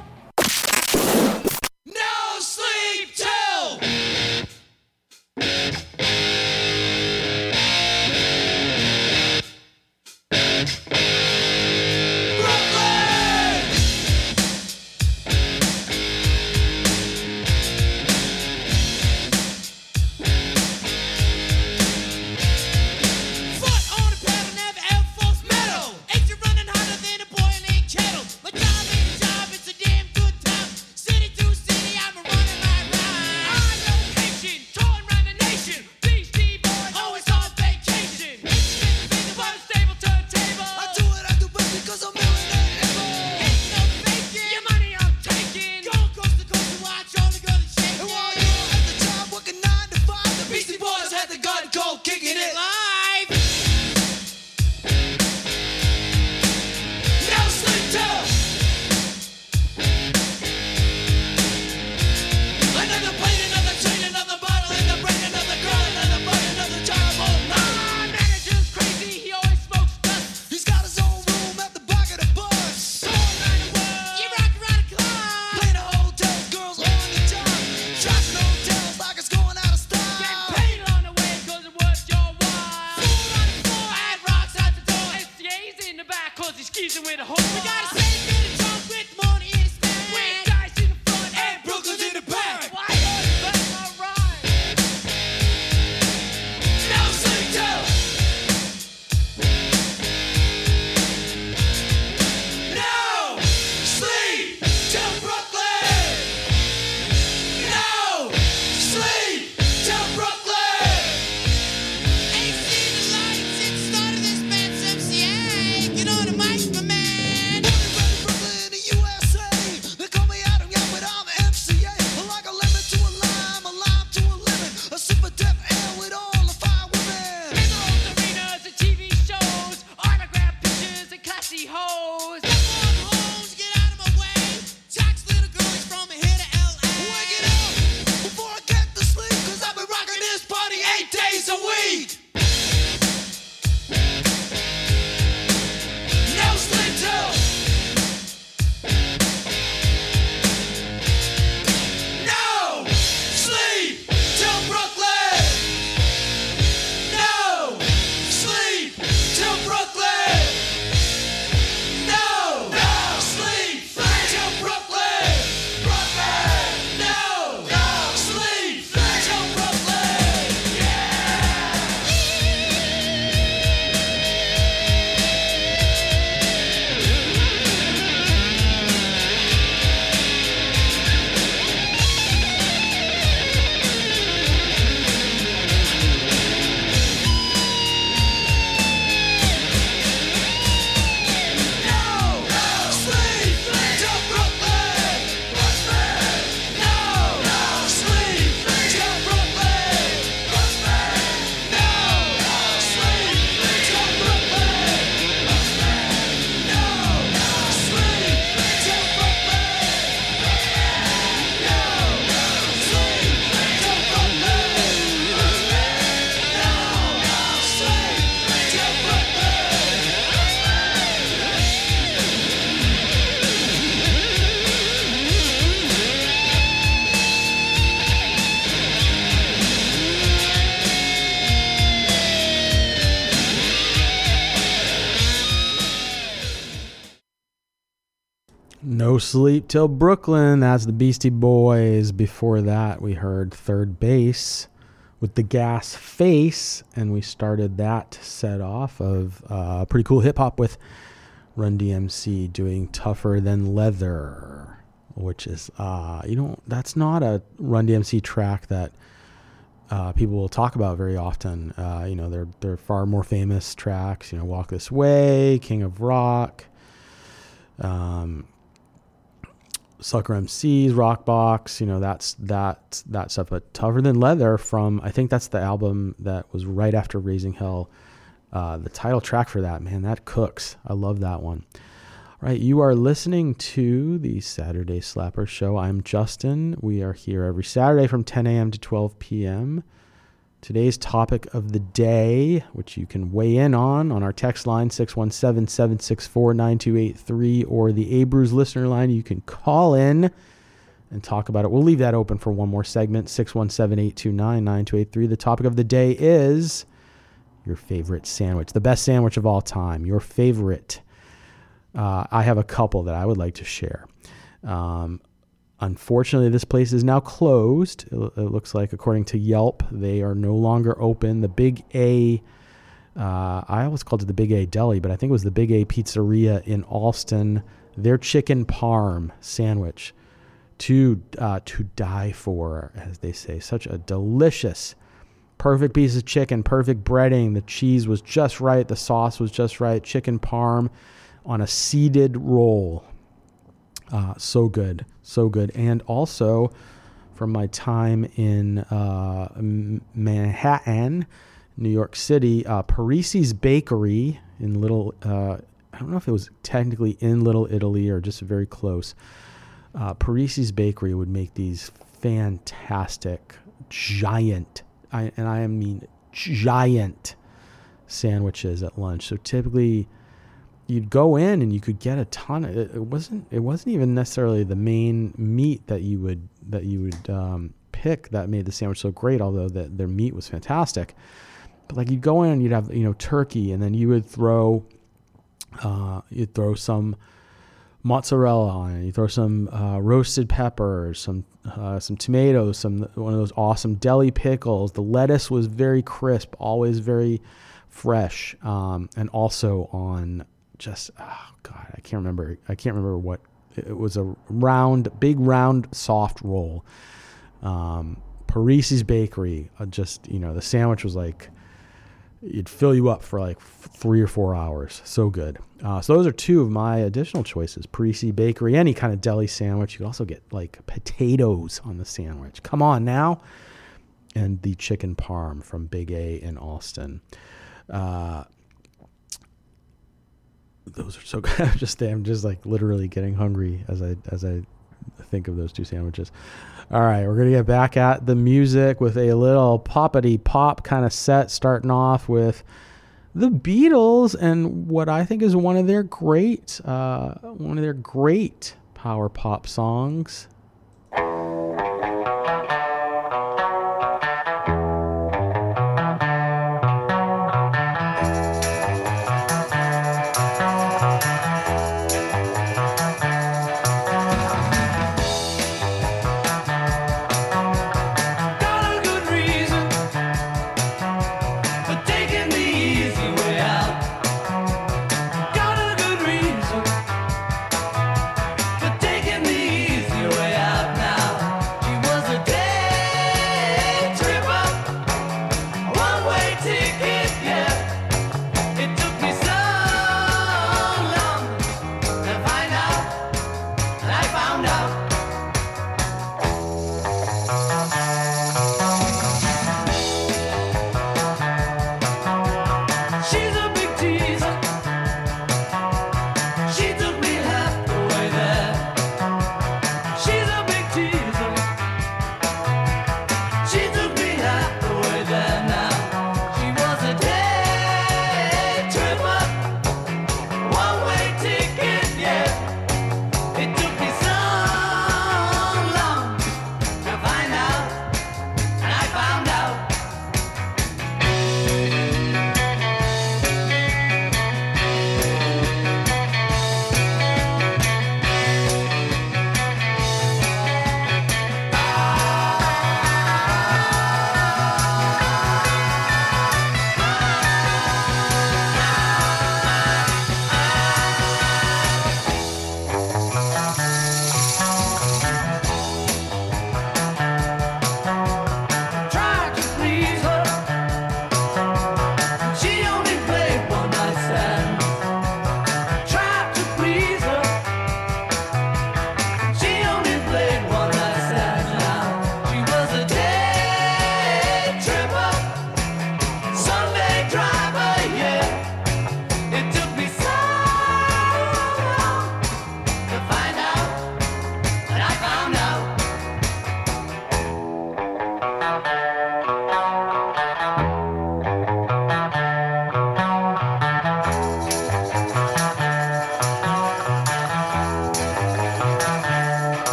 A: Sleep Till Brooklyn. That's the Beastie Boys. Before that, we heard Third Base with the Gas Face, and we started that set off of uh, pretty cool hip hop with Run DMC doing Tougher Than Leather, which is, uh, you know, that's not a Run DMC track that uh, people will talk about very often. Uh, you know, they're they're far more famous tracks. You know, Walk This Way, King of Rock, um, Sucker MCs, Rockbox. You know, that's that that stuff. But Tougher Than Leather from I think that's the album that was right after Raising Hell. Uh, the title track for that man, that cooks. I love that one. All right, you are listening to the Saturday Slapper Show. I'm Justin. We are here every Saturday from 10 a.m. to 12 p.m. Today's topic of the day, which you can weigh in on on our text line 617 764 9283 or the Abruz listener line, you can call in and talk about it. We'll leave that open for one more segment 617 829 9283. The topic of the day is your favorite sandwich, the best sandwich of all time, your favorite. Uh, I have a couple that I would like to share. Um, unfortunately, this place is now closed. It, it looks like, according to Yelp, they are no longer open. The Big A, uh, I always called it the Big A Deli, but I think it was the Big A Pizzeria in Allston. Their chicken parm sandwich, to uh, to die for, as they say. Such a delicious, perfect piece of chicken, perfect breading. The cheese was just right. The sauce was just right. Chicken parm on a seeded roll. Uh, so good, so good. And also, from my time in uh, Manhattan, New York City, uh, Parisi's Bakery in Little, uh, I don't know if it was technically in Little Italy or just very close. Uh, Parisi's Bakery would make these fantastic, giant, I, and I mean giant sandwiches at lunch. So typically, you'd go in and you could get a ton of it, it wasn't it wasn't even necessarily the main meat that you would that you would um, pick that made the sandwich so great although the, their meat was fantastic but like you'd go in and you'd have you know turkey and then you would throw
C: Uh, you throw some mozzarella on it. You throw some uh, roasted peppers, some uh, some tomatoes, some one of those awesome deli pickles. The lettuce was very crisp, always very fresh, um, and also on just oh god, I can't remember. I can't remember what it was. A round, big round, soft roll. Um, Parisi's Bakery. Uh, just you know, the sandwich was like it'd fill you up for like three or four hours. So good. Uh, so those are two of my additional choices: Parisi Bakery, any kind of deli sandwich. You can also get like potatoes on the sandwich. Come on now, and the chicken parm from Big A in Austin. Uh, those are so good. I'm just I'm just like literally getting hungry as I as I think of those two sandwiches. All right, we're gonna get back at the music with a little poppity pop kind of set, starting off with the Beatles and what I think is one of their great uh, one of their great power pop songs.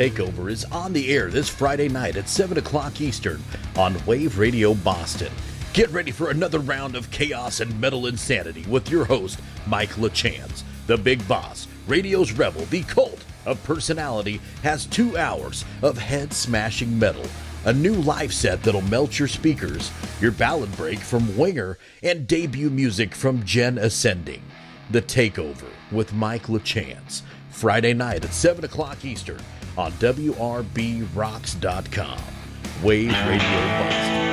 J: Takeover is on the air this Friday night at 7 o'clock Eastern on Wave Radio Boston. Get ready for another round of chaos and metal insanity with your host, Mike LaChance. The Big Boss, radio's rebel, the cult of personality, has two hours of head smashing metal. A new live set that'll melt your speakers, your ballad break from Winger, and debut music from Jen Ascending. The Takeover with Mike LaChance. Friday night at 7 o'clock Eastern on WRBRocks.com. Wave Radio Boston.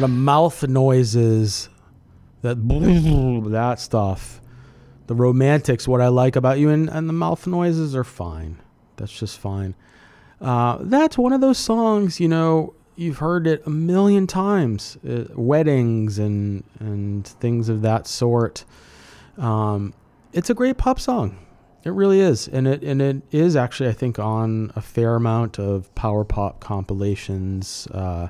A: Lot of mouth noises, that that stuff. The romantics, what I like about you, and, and the mouth noises are fine. That's just fine. Uh, that's one of those songs, you know, you've heard it a million times, uh, weddings and and things of that sort. Um, it's a great pop song. It really is, and it and it is actually, I think, on a fair amount of power pop compilations uh,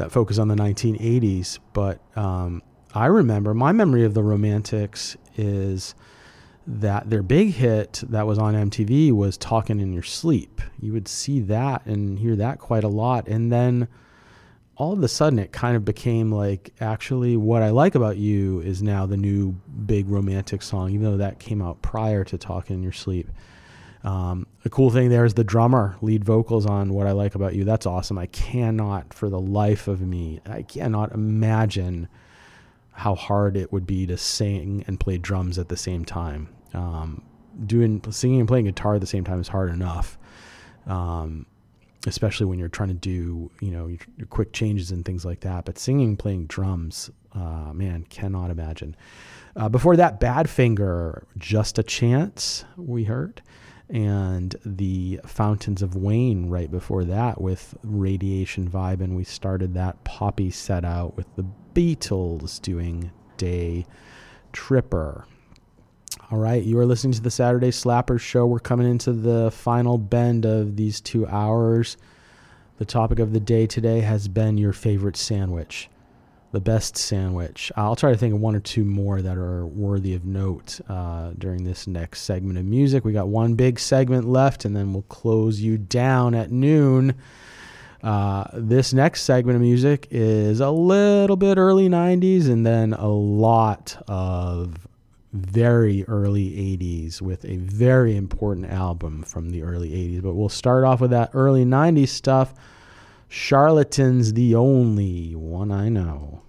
A: that focus on the 1980s. But um, I remember my memory of the Romantics is that their big hit that was on MTV was Talking in Your Sleep. You would see that and hear that quite a lot. And then all of a sudden it kind of became like actually what I like about you is now the new big romantic song, even though that came out prior to Talking in Your Sleep. Um, the cool thing there is the drummer lead vocals on what I like about you. That's awesome. I cannot, for the life of me, I cannot imagine how hard it would be to sing and play drums at the same time. Um, doing singing and playing guitar at the same time is hard enough, um, especially when you're trying to do you know your, your quick changes and things like that. But singing, playing drums, uh, man, cannot imagine. Uh, before that, Badfinger, just a chance. We heard. And the Fountains of Wayne right before that with Radiation Vibe. And we started that poppy set out with the Beatles doing Day Tripper. All right, you are listening to the Saturday Slappers show. We're coming into the final bend of these two hours. The topic of the day today has been your favorite sandwich, the best sandwich. I'll try to think of one or two more that are worthy of note uh, during this next segment of music. We got one big segment left, and then we'll close you down at noon. Uh, this next segment of music is a little bit early 90s and then a lot of very early 80s with a very important album from the early 80s. But we'll start off with that early 90s stuff. Charlatans the only one I know.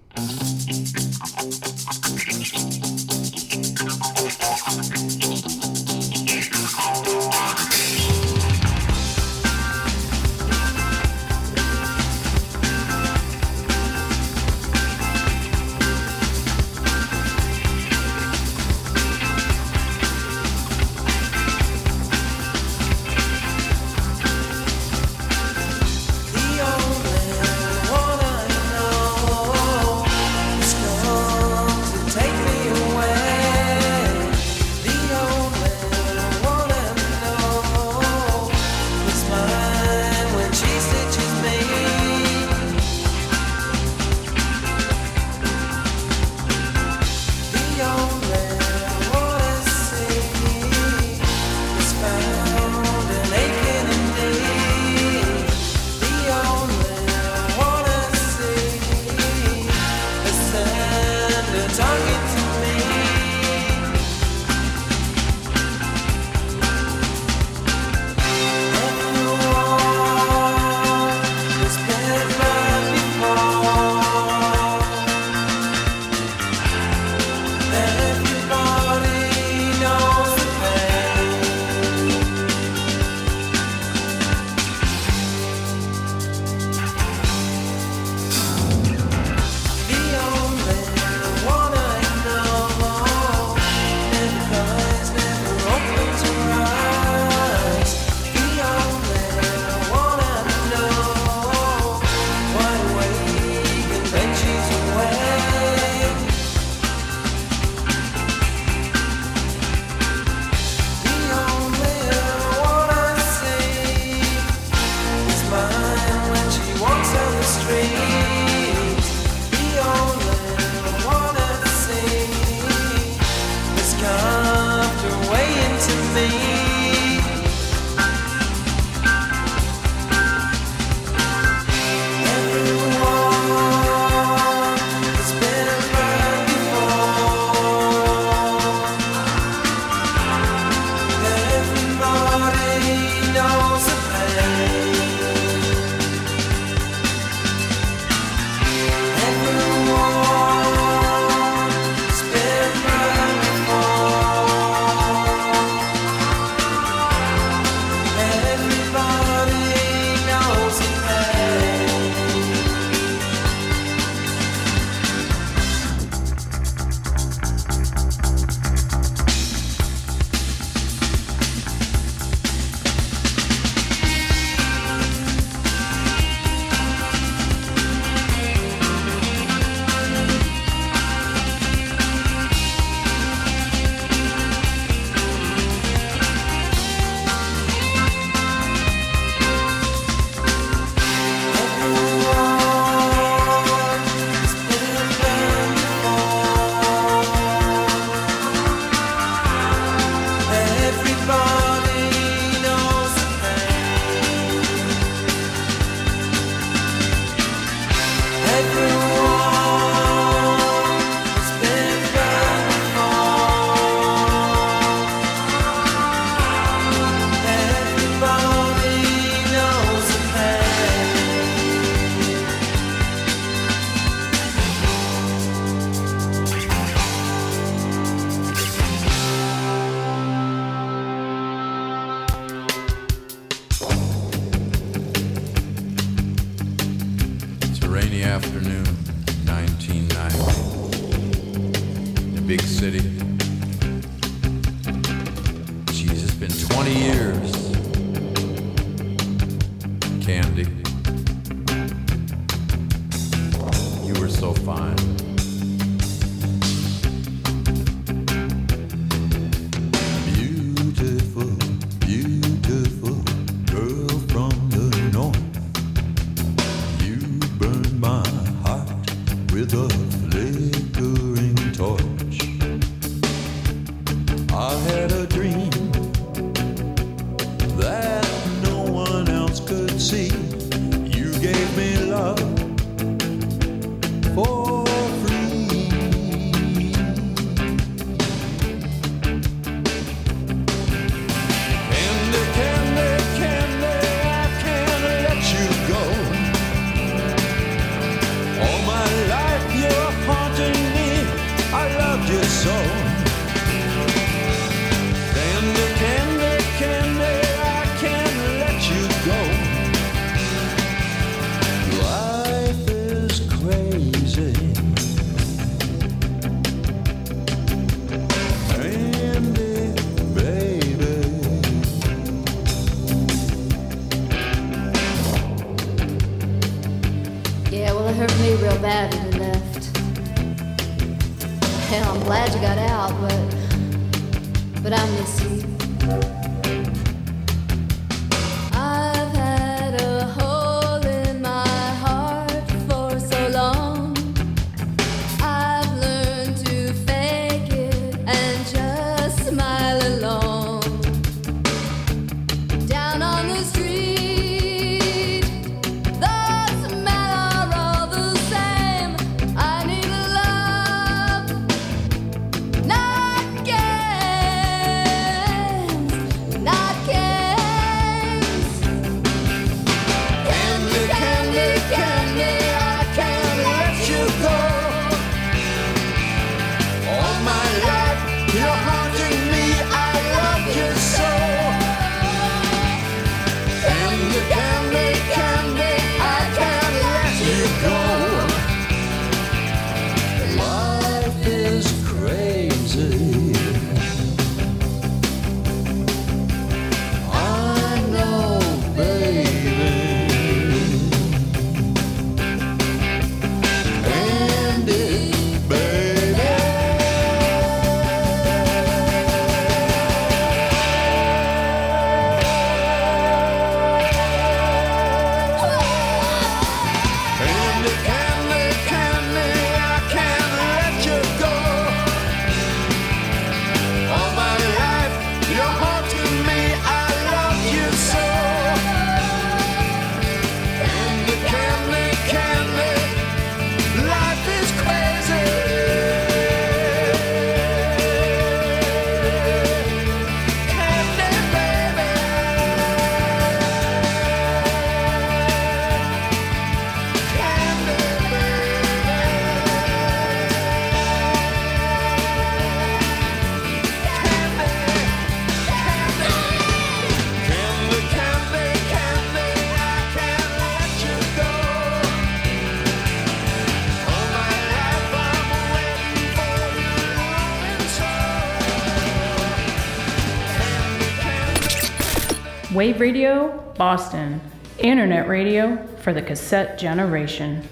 I: Radio, Boston. Internet radio for the cassette generation.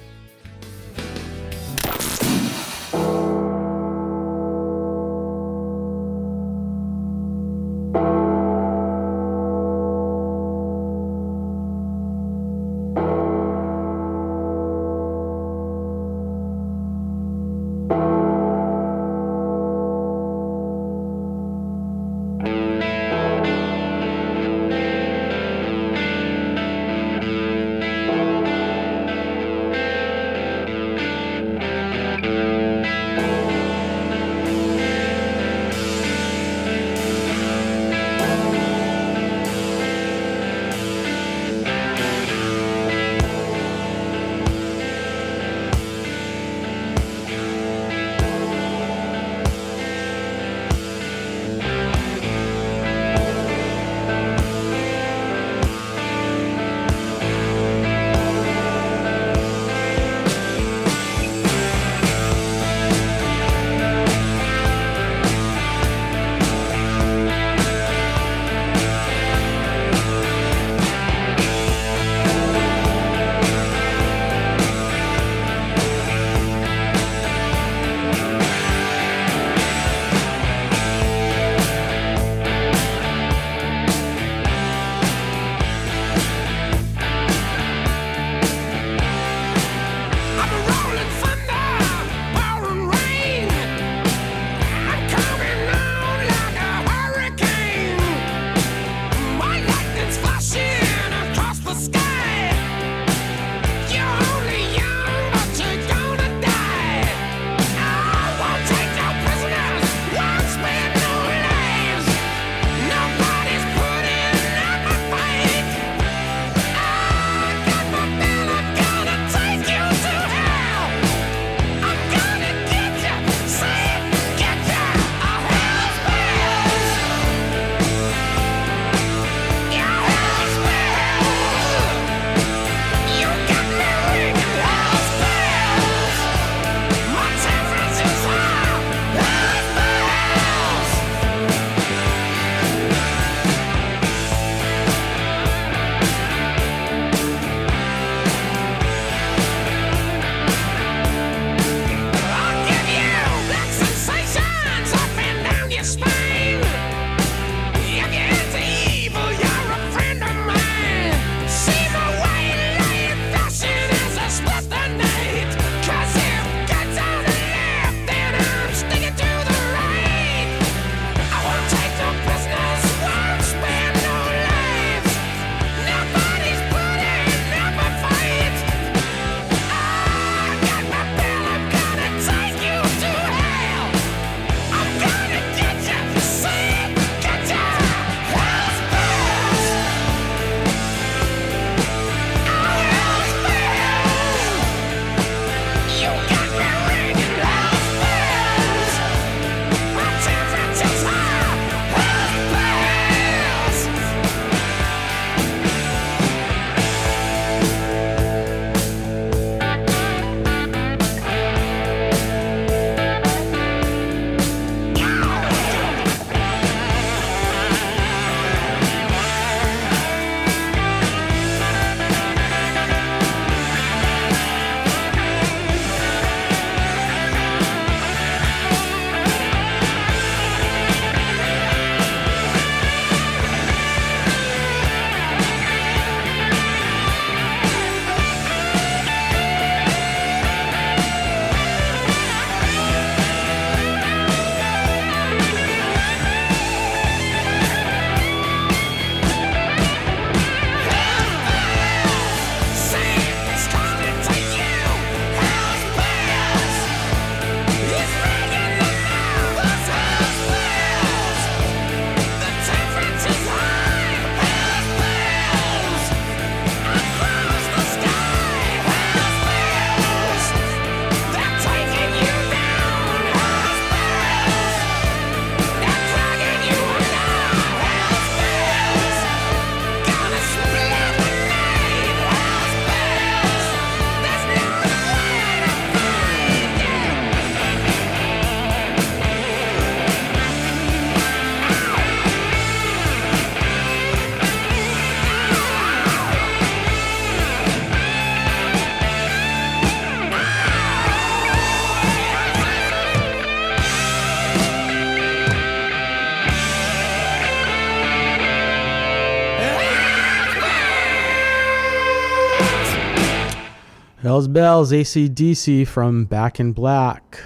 A: Hells Bells, ACDC from Back in Black,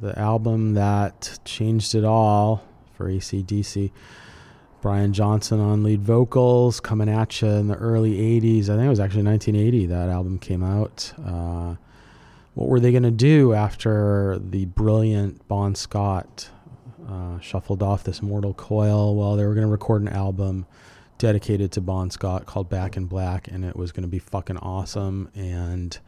A: the album that changed it all for ACDC. Brian Johnson on lead vocals, coming at you in the early 80s. I think it was actually 1980 that album came out. Uh, what were they going to do after the brilliant Bon Scott uh, shuffled off this mortal coil? Well, they were going to record an album dedicated to Bon Scott called Back in Black, and it was going to be fucking awesome. And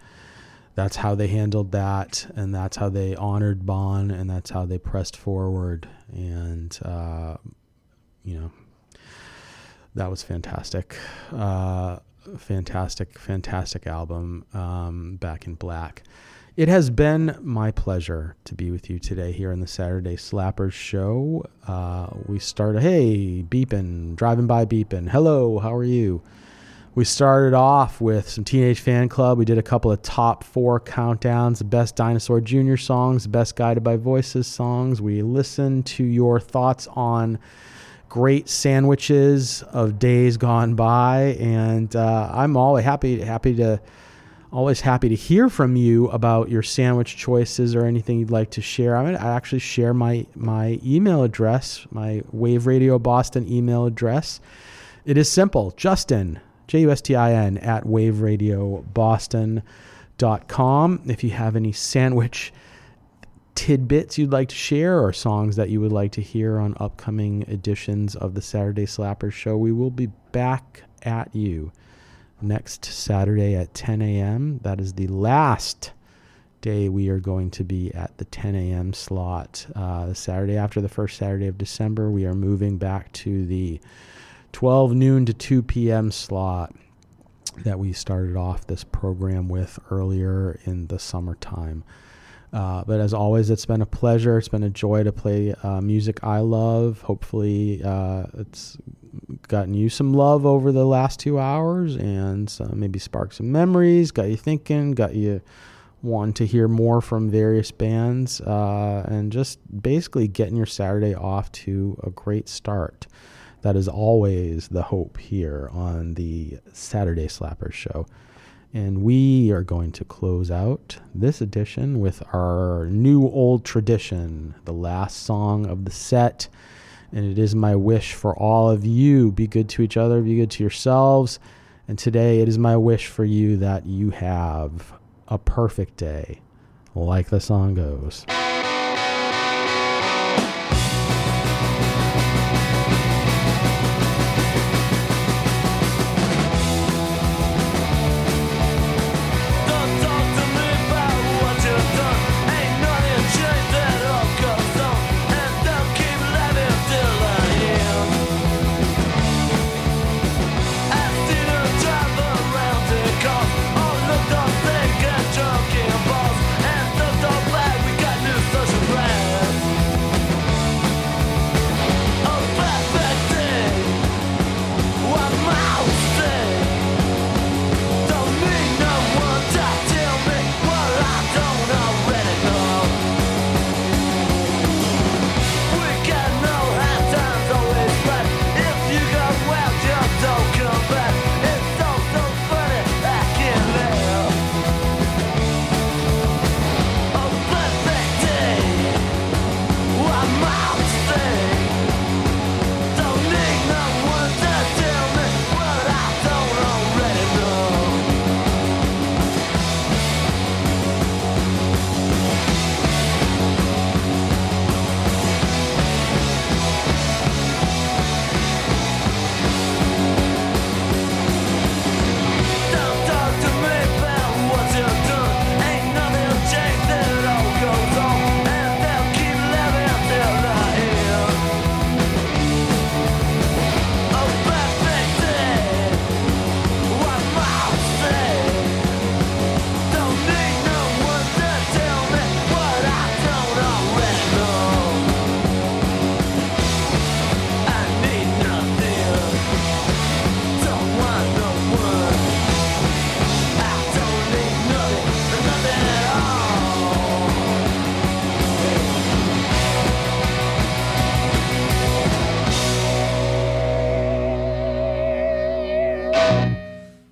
A: that's how they handled that, and that's how they honored Bon, and that's how they pressed forward. And uh, you know, that was fantastic. Uh, fantastic, fantastic album. Um, Back in Black. It has been my pleasure to be with you today here in the Saturday Slappers show. Uh, we started, hey, beeping, driving by beeping. Hello, how are you? We started off with some Teenage Fanclub. We did a couple of top four countdowns, the best Dinosaur Jr. songs, the best Guided by Voices songs. We listened to your thoughts on great sandwiches of days gone by, and uh, I'm always happy happy to always happy to hear from you about your sandwich choices or anything you'd like to share. I'm gonna actually share my my email address, my Wave Radio Boston email address. It is simple, Justin J U S T I N at waveradioboston.com. If you have any sandwich tidbits you'd like to share or songs that you would like to hear on upcoming editions of the Saturday Slappers show, we will be back at you next Saturday at 10 a.m. That is the last day we are going to be at the 10 a.m. slot. Uh, Saturday after the first Saturday of December, we are moving back to the 12 noon to 2 p.m. slot that we started off this program with earlier in the summertime. Uh, but as always, it's been a pleasure. It's been a joy to play uh, music I love. Hopefully, uh, it's gotten you some love over the last two hours and maybe sparked some memories, got you thinking, got you wanting to hear more from various bands, uh, and just basically getting your Saturday off to a great start. That is always the hope here on the Saturday Slappers show. And we are going to close out this edition with our new old tradition, the last song of the set. And it is my wish for all of you be good to each other, be good to yourselves. And today it is my wish for you that you have a perfect day, like the song goes.